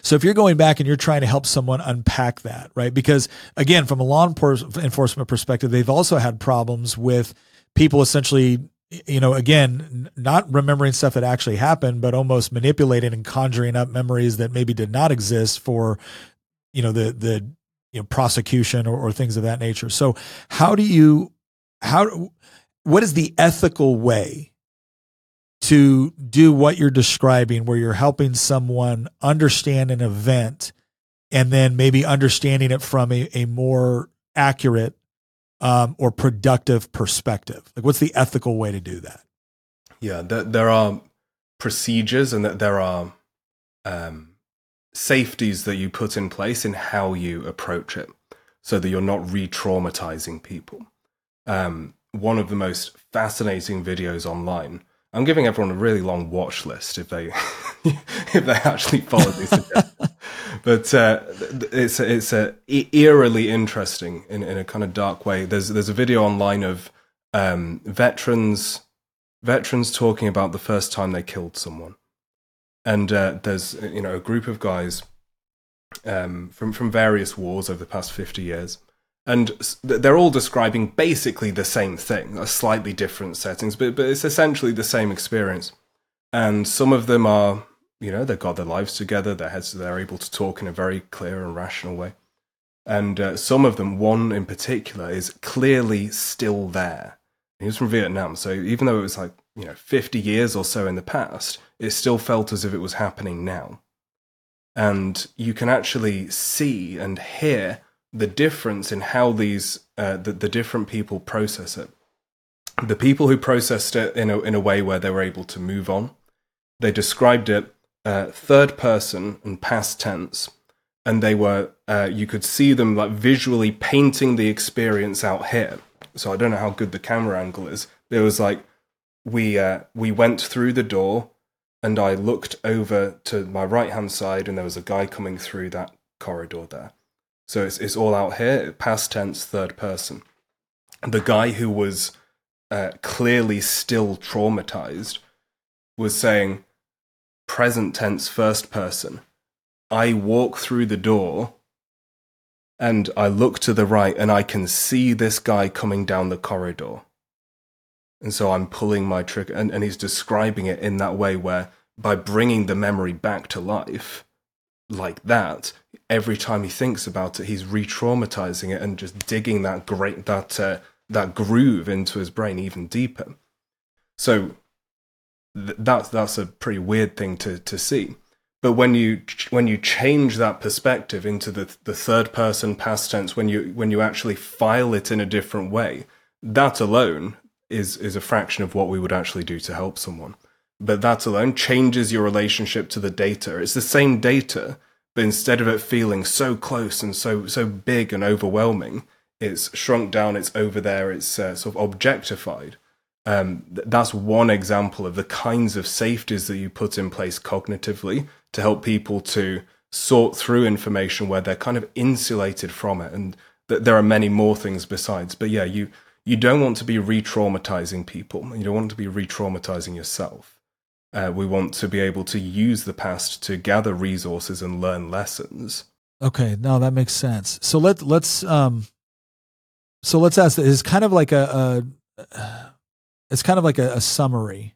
So if you're going back and you're trying to help someone unpack that, right? Because again, from a law enforcement perspective, they've also had problems with people essentially, you know, again, not remembering stuff that actually happened, but almost manipulating and conjuring up memories that maybe did not exist for, you know, the the you know prosecution or, or things of that nature. So how do you how what is the ethical way to do what you're describing where you're helping someone understand an event and then maybe understanding it from a, a more accurate um, or productive perspective like what's the ethical way to do that
Yeah, there, there are procedures and there are um, safeties that you put in place in how you approach it. so that you're not re-traumatizing people. Um, one of the most fascinating videos online. I'm giving everyone a really long watch list if they if they actually follow these. but uh, it's it's a eerily interesting in, in a kind of dark way. There's there's a video online of um, veterans veterans talking about the first time they killed someone, and uh, there's you know a group of guys um, from from various wars over the past fifty years, and they're all describing basically the same thing, slightly different settings, but but it's essentially the same experience. And some of them are, you know, they've got their lives together, their heads, they're able to talk in a very clear and rational way. And uh, some of them, one in particular, is clearly still there. He was from Vietnam, so even though it was like you know 50 years or so in the past, it still felt as if it was happening now. And you can actually see and hear the difference in how these uh, the, the different people process it. The people who processed it in a in a way where they were able to move on, they described it uh, third person and past tense, and they were uh, you could see them like visually painting the experience out here. So I don't know how good the camera angle is. It was like we uh, we went through the door, and I looked over to my right hand side, and there was a guy coming through that corridor there. So it's it's all out here, past tense, third person. The guy who was uh, clearly still traumatized was saying, present tense, first person. I walk through the door and I look to the right and I can see this guy coming down the corridor. And so I'm pulling my trigger, and, and he's describing it in that way where by bringing the memory back to life like that, every time he thinks about it, he's re-traumatizing it and just digging that great that uh, that groove into his brain even deeper. So th- that's that's a pretty weird thing to to see. But when you when you change that perspective into the the third person past tense, when you when you actually file it in a different way, that alone is is a fraction of what we would actually do to help someone. But that alone changes your relationship to the data. It's the same data, but instead of it feeling so close and so so big and overwhelming, it's shrunk down. It's over there. It's uh, sort of objectified. Um, th- that's one example of the kinds of safeties that you put in place cognitively to help people to sort through information where they're kind of insulated from it. And th- there are many more things besides. But yeah, you you don't want to be re-traumatizing people. You don't want to be re-traumatizing yourself. Uh, we want to be able to use the past to gather resources and learn lessons.
Okay, no, that makes sense. So let let's um, so let's ask. It's kind of like a, a it's kind of like a, a summary.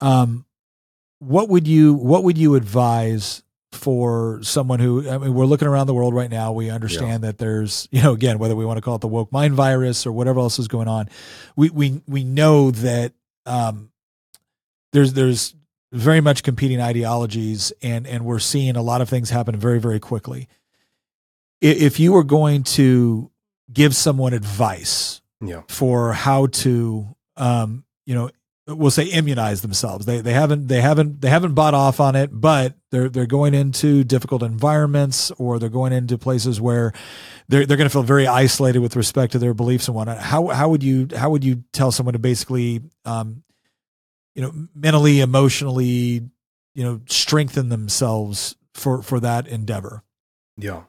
Um, what would you what would you advise for someone who I mean we're looking around the world right now we understand yeah. that there's you know again whether we want to call it the woke mind virus or whatever else is going on we we we know that um there's there's very much competing ideologies and and we're seeing a lot of things happen very very quickly if you were going to give someone advice
yeah.
for how to um you know we'll say immunize themselves. They they haven't they haven't they haven't bought off on it, but they're they're going into difficult environments or they're going into places where they're they're going to feel very isolated with respect to their beliefs and whatnot. How how would you how would you tell someone to basically um you know mentally emotionally you know strengthen themselves for for that endeavor?
Yeah.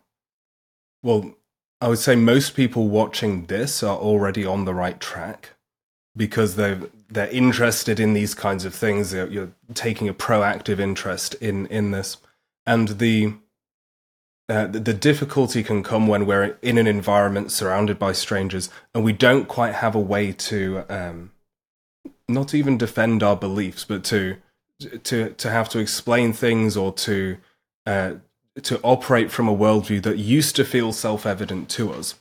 Well, I would say most people watching this are already on the right track because they've they're interested in these kinds of things. You're, you're taking a proactive interest in in this, and the, uh, the the difficulty can come when we're in an environment surrounded by strangers and we don't quite have a way to um, not even defend our beliefs, but to to to have to explain things or to uh, to operate from a worldview that used to feel self evident to us.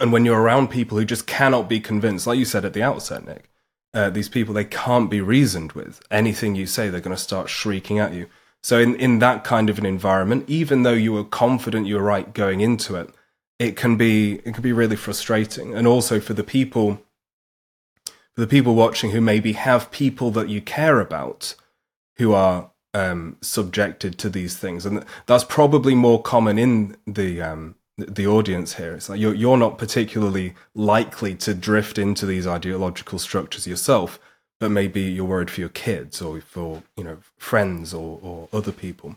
And when you're around people who just cannot be convinced, like you said at the outset, Nick, uh, these people they can't be reasoned with. Anything you say, they're going to start shrieking at you. So in in that kind of an environment, even though you were confident you were right going into it, it can be it can be really frustrating. And also for the people for the people watching who maybe have people that you care about who are um, subjected to these things, and that's probably more common in the um, the audience here. It's like you're you're not particularly likely to drift into these ideological structures yourself, but maybe you're worried for your kids or for you know friends or, or other people.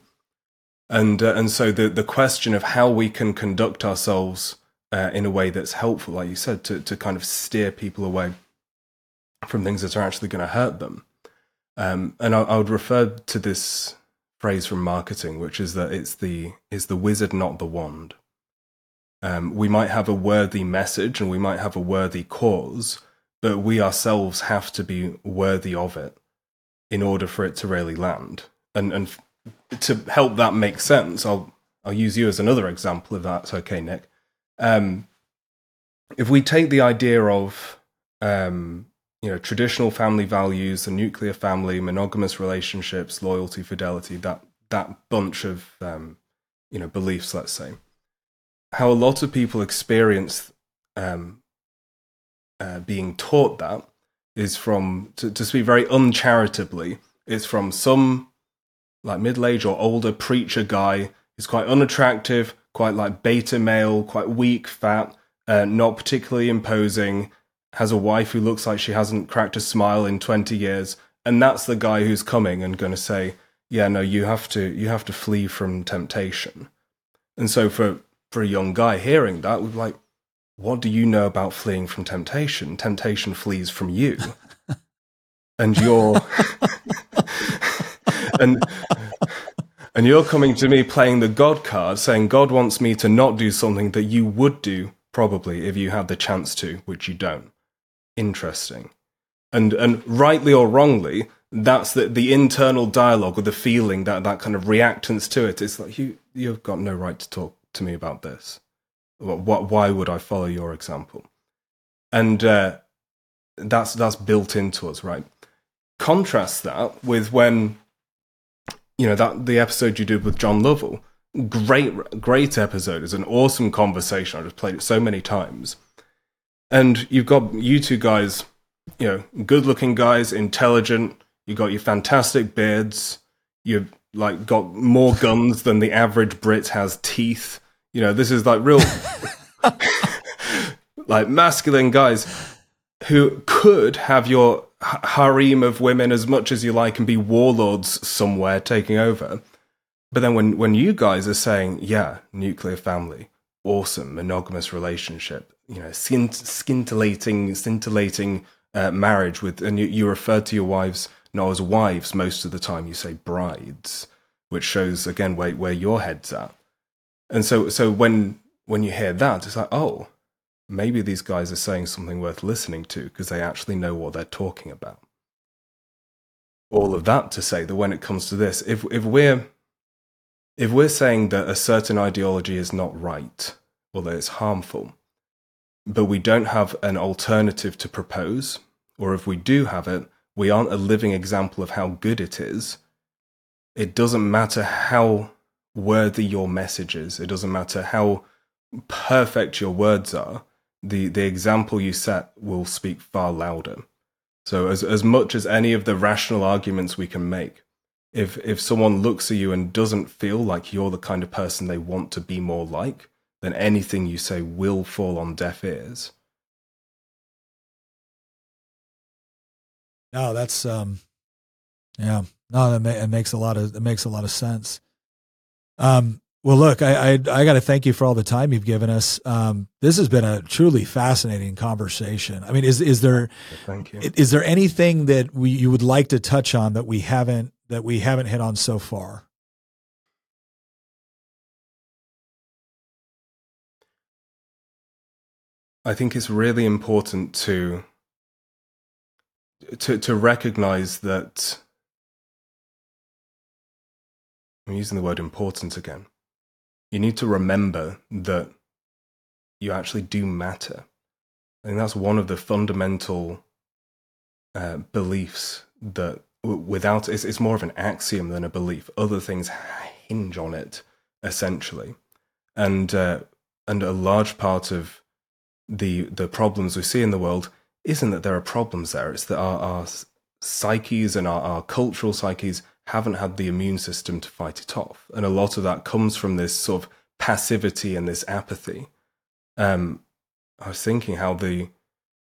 And uh, and so the the question of how we can conduct ourselves uh, in a way that's helpful, like you said, to to kind of steer people away from things that are actually going to hurt them. Um, and I, I would refer to this phrase from marketing, which is that it's the is the wizard, not the wand. Um, we might have a worthy message and we might have a worthy cause, but we ourselves have to be worthy of it in order for it to really land. And and to help that make sense, I'll I'll use you as another example if that's okay, Nick. Um, if we take the idea of um, you know traditional family values, the nuclear family, monogamous relationships, loyalty, fidelity, that that bunch of um, you know beliefs, let's say how a lot of people experience um, uh, being taught that is from to, to speak very uncharitably is from some like middle-aged or older preacher guy. Who's quite unattractive quite like beta male quite weak fat uh, not particularly imposing has a wife who looks like she hasn't cracked a smile in 20 years and that's the guy who's coming and going to say yeah no you have to you have to flee from temptation. And so for for a young guy hearing that would be like, what do you know about fleeing from temptation? Temptation flees from you. and you're and and you're coming to me playing the God card, saying God wants me to not do something that you would do probably if you had the chance to, which you don't. Interesting. And and rightly or wrongly, that's the, the internal dialogue or the feeling that that kind of reactance to it. It's like you you've got no right to talk to me about this? What, why would I follow your example? And uh, that's that's built into us, right? Contrast that with when you know that the episode you did with John Lovell, great great episode. It's an awesome conversation. I just played it so many times, and you've got you two guys, you know, good looking guys, intelligent. You got your fantastic beards. You've like got more guns than the average Brit has teeth. You know, this is like real, like masculine guys who could have your harem of women as much as you like and be warlords somewhere taking over. But then when, when you guys are saying, yeah, nuclear family, awesome, monogamous relationship, you know, scint- scintillating, scintillating uh, marriage with, and you, you refer to your wives not as wives most of the time, you say brides, which shows again where, where your head's at. And so, so when when you hear that, it's like, oh, maybe these guys are saying something worth listening to because they actually know what they're talking about. All of that to say that when it comes to this, if if we're if we're saying that a certain ideology is not right or that it's harmful, but we don't have an alternative to propose, or if we do have it, we aren't a living example of how good it is, it doesn't matter how worthy your message is. It doesn't matter how perfect your words are. The the example you set will speak far louder. So as as much as any of the rational arguments we can make, if if someone looks at you and doesn't feel like you're the kind of person they want to be more like, then anything you say will fall on deaf ears.
No, that's um, yeah, no, that ma- it makes a lot of it makes a lot of sense. Um, well, look, I I, I got to thank you for all the time you've given us. Um, this has been a truly fascinating conversation. I mean, is is there
thank you.
Is there anything that we you would like to touch on that we haven't that we haven't hit on so far?
I think it's really important to to to recognize that I'm using the word important again. You need to remember that you actually do matter. I think that's one of the fundamental uh, beliefs that without it's, it's more of an axiom than a belief. Other things hinge on it essentially, and uh, and a large part of the the problems we see in the world isn't that there are problems there. It's that our, our psyches and our, our cultural psyches haven't had the immune system to fight it off. And a lot of that comes from this sort of passivity and this apathy. Um, I was thinking how the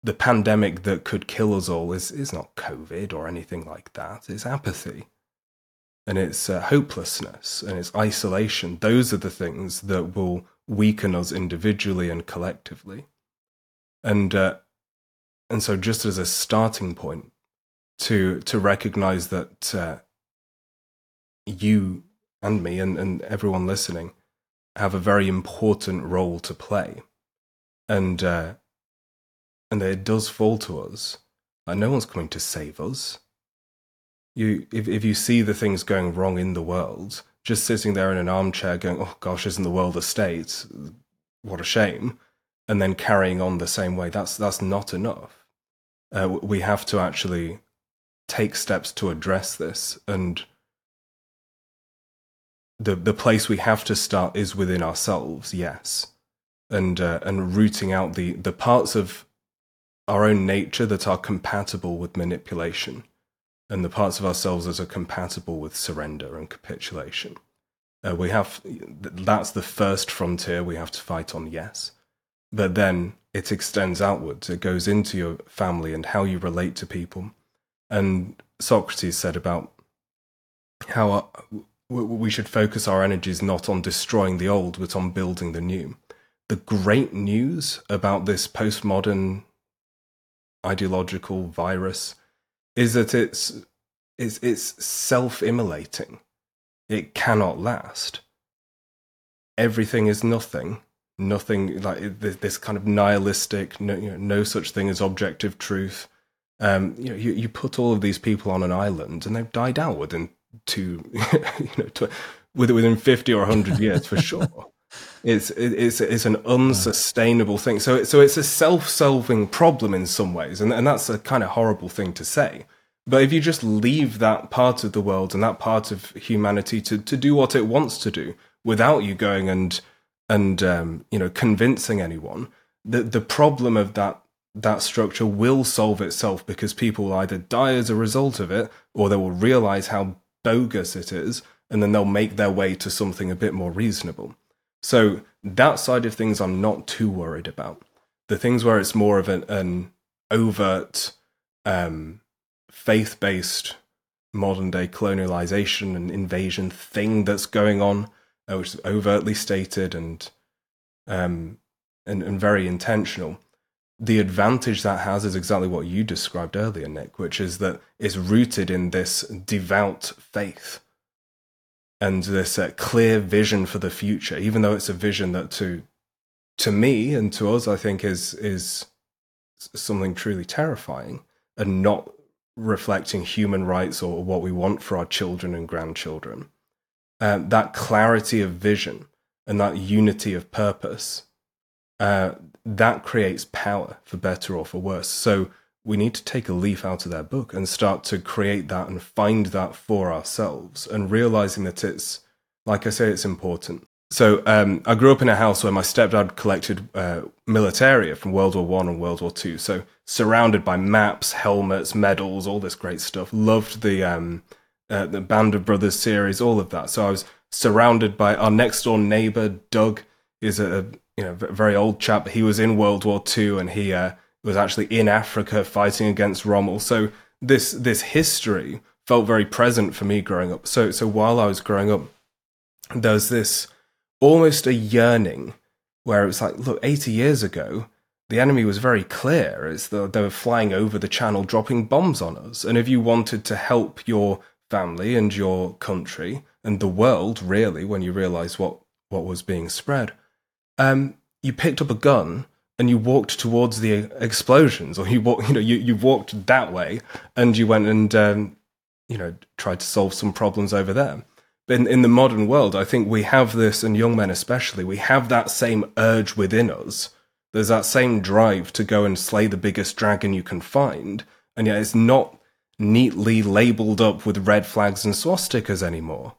the pandemic that could kill us all is is not COVID or anything like that. It's apathy, and it's uh, hopelessness, and it's isolation. Those are the things that will weaken us individually and collectively. And uh, and so, just as a starting point, to to recognize that uh, you and me and, and everyone listening have a very important role to play, and uh, and it does fall to us. Like no one's coming to save us. You, if if you see the things going wrong in the world, just sitting there in an armchair going, "Oh gosh, isn't the world a state? What a shame," and then carrying on the same way. That's that's not enough. Uh, we have to actually take steps to address this and the the place we have to start is within ourselves yes. And uh, and rooting out the the parts of our own nature that are compatible with manipulation and the parts of ourselves that are compatible with surrender and capitulation. Uh, we have that's the first frontier we have to fight on yes. But then it extends outwards. It goes into your family and how you relate to people. And Socrates said about how uh, we should focus our energies not on destroying the old, but on building the new. The great news about this postmodern ideological virus is that it's it's, it's self-immolating. It cannot last. Everything is nothing. Nothing like this kind of nihilistic, no, you know, no such thing as objective truth um, you know, you, you put all of these people on an island and they've died out within two, you know, tw- within 50 or 100 years for sure. It's, it's, it's an unsustainable thing. So, so it's a self-solving problem in some ways. And, and that's a kind of horrible thing to say. But if you just leave that part of the world and that part of humanity to, to do what it wants to do without you going and, and, um, you know, convincing anyone, the, the problem of that that structure will solve itself because people will either die as a result of it or they will realize how bogus it is and then they'll make their way to something a bit more reasonable. So that side of things I'm not too worried about. The things where it's more of an, an overt um, faith based modern day colonialization and invasion thing that's going on, uh, which is overtly stated and, um, and, and very intentional the advantage that has is exactly what you described earlier, Nick, which is that it's rooted in this devout faith and this uh, clear vision for the future, even though it's a vision that to to me and to us, I think is is something truly terrifying and not reflecting human rights or what we want for our children and grandchildren. Uh, that clarity of vision and that unity of purpose uh, that creates power for better or for worse. So we need to take a leaf out of their book and start to create that and find that for ourselves and realizing that it's, like I say, it's important. So um, I grew up in a house where my stepdad collected uh, militaria from World War One and World War Two. So surrounded by maps, helmets, medals, all this great stuff. Loved the um, uh, the Band of Brothers series, all of that. So I was surrounded by our next door neighbor, Doug, is a you know very old chap. He was in World War Two, and he uh, was actually in Africa fighting against Rommel. So this this history felt very present for me growing up. So so while I was growing up, there was this almost a yearning where it was like, look, eighty years ago, the enemy was very clear. It's the, they were flying over the channel, dropping bombs on us. And if you wanted to help your family and your country and the world, really, when you realize what what was being spread, um, you picked up a gun and you walked towards the explosions, or you walk, you know, you, you walked that way, and you went and um, you know tried to solve some problems over there. But in, in the modern world, I think we have this, and young men especially, we have that same urge within us. There's that same drive to go and slay the biggest dragon you can find, and yet it's not neatly labeled up with red flags and swastikas anymore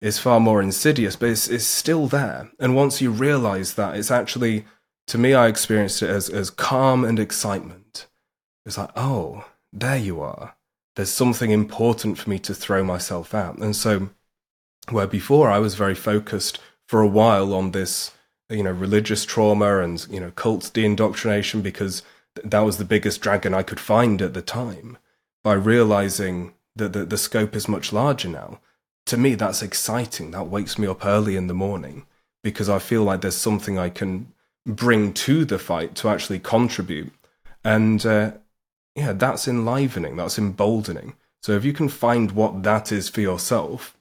is far more insidious, but it's, it's still there. And once you realize that, it's actually, to me, I experienced it as, as calm and excitement. It's like, oh, there you are. There's something important for me to throw myself at. And so, where before I was very focused for a while on this, you know, religious trauma and you know, cult de-indoctrination because th- that was the biggest dragon I could find at the time. By realizing that the, the scope is much larger now, to me that's exciting. That wakes me up early in the morning because I feel like there's something I can bring to the fight to actually contribute, and uh, yeah, that's enlivening. That's emboldening. So if you can find what that is for yourself,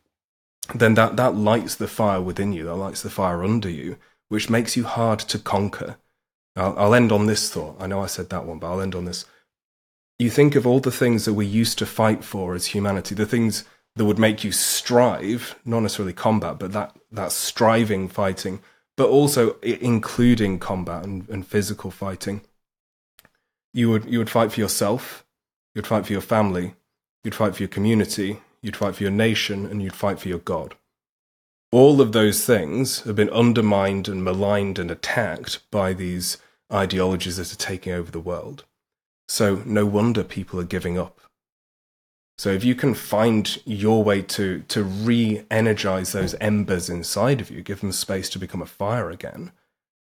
then that, that lights the fire within you, that lights the fire under you, which makes you hard to conquer. I'll, I'll end on this thought. I know I said that one, but I'll end on this. You think of all the things that we used to fight for as humanity, the things that would make you strive, not necessarily combat, but that, that striving fighting, but also including combat and, and physical fighting. You would, you would fight for yourself, you'd fight for your family, you'd fight for your community, you'd fight for your nation, and you'd fight for your God. All of those things have been undermined and maligned and attacked by these ideologies that are taking over the world. So, no wonder people are giving up. So, if you can find your way to, to re energize those embers inside of you, give them space to become a fire again,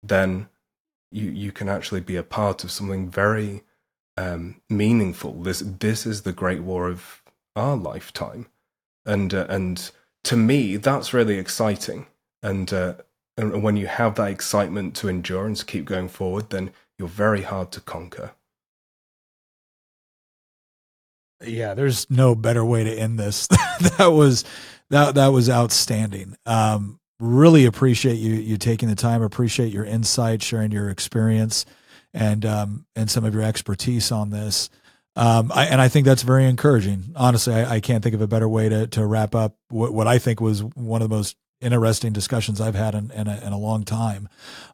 then you, you can actually be a part of something very um, meaningful. This, this is the great war of our lifetime. And uh, and to me that's really exciting. And uh, and when you have that excitement to endure and to keep going forward then you're very hard to conquer
yeah there's no better way to end this. That was that that was outstanding. Um really appreciate you you taking the time. Appreciate your insight sharing your experience and um and some of your expertise on this. Um, I, and I think that's very encouraging. Honestly, I, I, can't think of a better way to, to wrap up what, what I think was one of the most interesting discussions I've had in, in, a, in a long time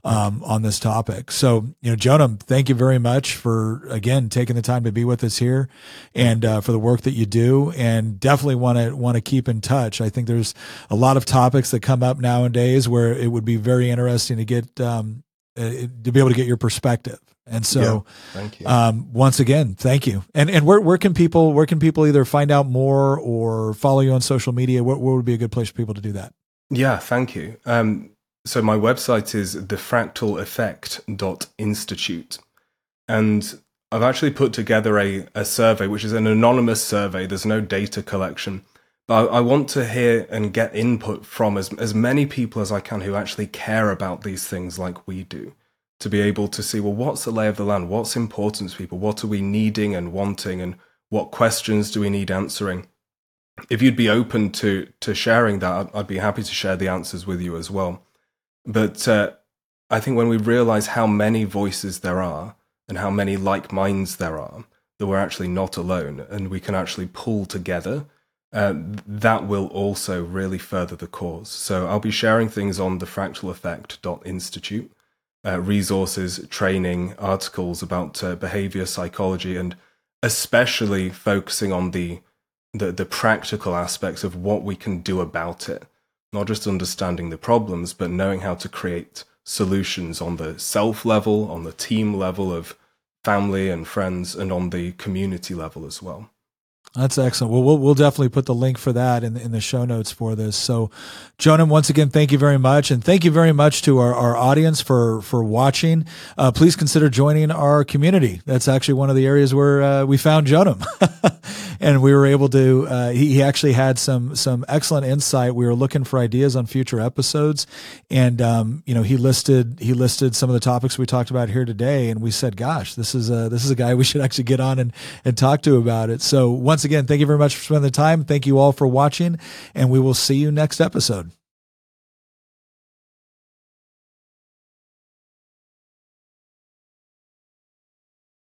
um, on this topic. So, you know, Jonam, thank you very much for, again, taking the time to be with us here and uh, for the work that you do. And definitely want to want to keep in touch. I think there's a lot of topics that come up nowadays where it would be very interesting to get um, uh, to be able to get your perspective and so, yeah,
thank you.
Um, once again, thank you. And and where where can people where can people either find out more or follow you on social media? What what would be a good place for people to do that?
Yeah, thank you. Um, so my website is thefractaleffect.institute, and I've actually put together a, a survey, which is an anonymous survey. There's no data collection. But I, I want to hear and get input from as, as many people as I can who actually care about these things like we do to be able to see, well, what's the lay of the land? What's important to people? What are we needing and wanting? And what questions do we need answering? If you'd be open to, to sharing that, I'd be happy to share the answers with you as well. But uh, I think when we realize how many voices there are and how many like minds there are, that we're actually not alone and we can actually pull together, uh, that will also really further the cause. So I'll be sharing things on the fractal effect.institute uh, resources, training, articles about uh, behavior psychology, and especially focusing on the, the the practical aspects of what we can do about it. Not just understanding the problems, but knowing how to create solutions on the self level, on the team level of family and friends, and on the community level as well.
That's excellent. Well, we'll definitely put the link for that in the, in the show notes for this. So, Jonam, once again, thank you very much, and thank you very much to our, our audience for for watching. Uh, please consider joining our community. That's actually one of the areas where uh, we found Jonam, and we were able to. Uh, he, he actually had some some excellent insight. We were looking for ideas on future episodes, and um, you know he listed he listed some of the topics we talked about here today, and we said, "Gosh, this is a this is a guy we should actually get on and and talk to about it." So once once again, thank you very much for spending the time. Thank you all for watching, and we will see you next episode.